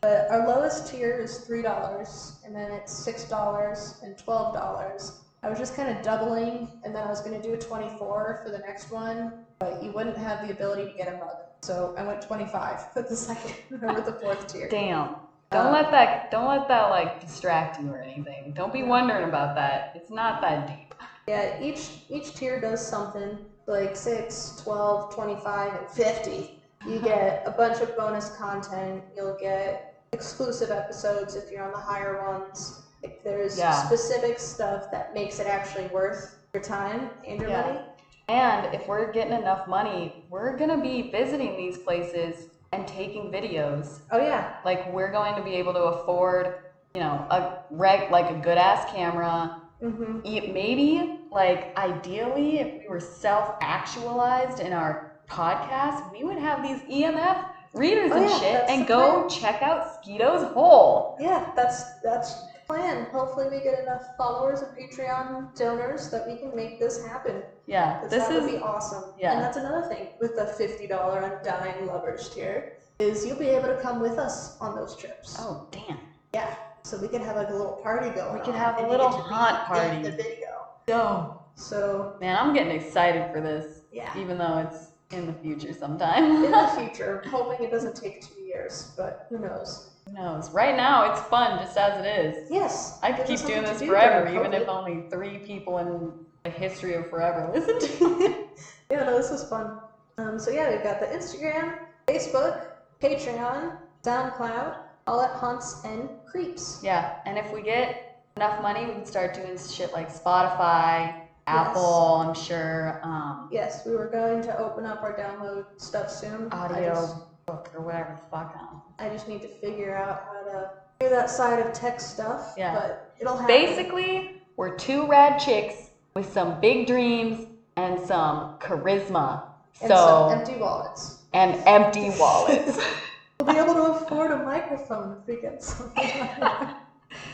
But our lowest tier is three dollars, and then it's six dollars and twelve dollars. I was just kind of doubling, and then I was going to do a twenty-four for the next one, but you wouldn't have the ability to get a mug. So I went twenty-five for the <laughs> second or with the fourth tier. Damn. Don't Um, let that don't let that like distract you or anything. Don't be wondering about that. It's not that deep. Yeah, each each tier does something like 6, 12, 25, and 50. You <laughs> get a bunch of bonus content. You'll get exclusive episodes if you're on the higher ones. If there's Yeah. specific stuff that makes it actually worth your time and your Yeah. money. And if we're getting enough money, we're gonna be visiting these places and taking videos. Oh yeah, Like we're going to be able to afford, you know, a reg like a good ass camera. mm-hmm. E- Maybe like ideally, if we were self-actualized in our podcast, we would have these EMF readers Oh, and yeah, shit, that's and the go check out Sketoe's hole. yeah. That's that's plan. Hopefully, we get enough followers and Patreon donors that we can make this happen. Yeah, this that is would be awesome. yeah. And that's another thing with the fifty dollar undying lovers tier is you'll be able to come with us on those trips. oh damn. Yeah. So we could have like a little party going. We could on, have a and you little get to be haunt in party. The video. Yo, So man, I'm getting excited for this, yeah. even though it's in the future sometime. In the <laughs> future, hoping it doesn't take two years, but who knows? Who knows? Right now, it's fun just as it is. Yes. I could keep doing this do forever, even if only three people in the history of forever listen to it. <laughs> yeah, no, this was fun. Um, so yeah, we've got the Instagram, Facebook, Patreon, SoundCloud, all at Haunts and Creeps. Yeah, and if we get enough money, we can start doing shit like Spotify, Apple, I'm sure, um, Yes, we were going to open up our download stuff soon. Audio book or whatever the fuck. I just need to figure out how to do that side of tech stuff. Yeah. But it'll happen. Basically, we're two rad chicks with some big dreams and some charisma. and So, some empty wallets. and empty wallets. <laughs> <laughs> We'll be able to afford a microphone if we get something. like that.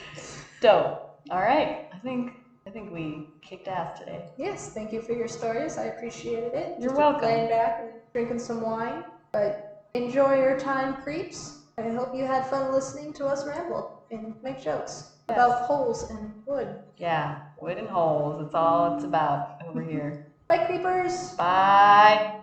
<laughs> Dope. All right. I think I think we kicked ass today. yes, thank you for your stories. I appreciated it. You're Just welcome. Laying back and drinking some wine. But enjoy your time, creeps. I hope you had fun listening to us ramble and make jokes Yes. about holes and wood. Yeah, wood and holes. That's all it's about over here. Bye, creepers. Bye.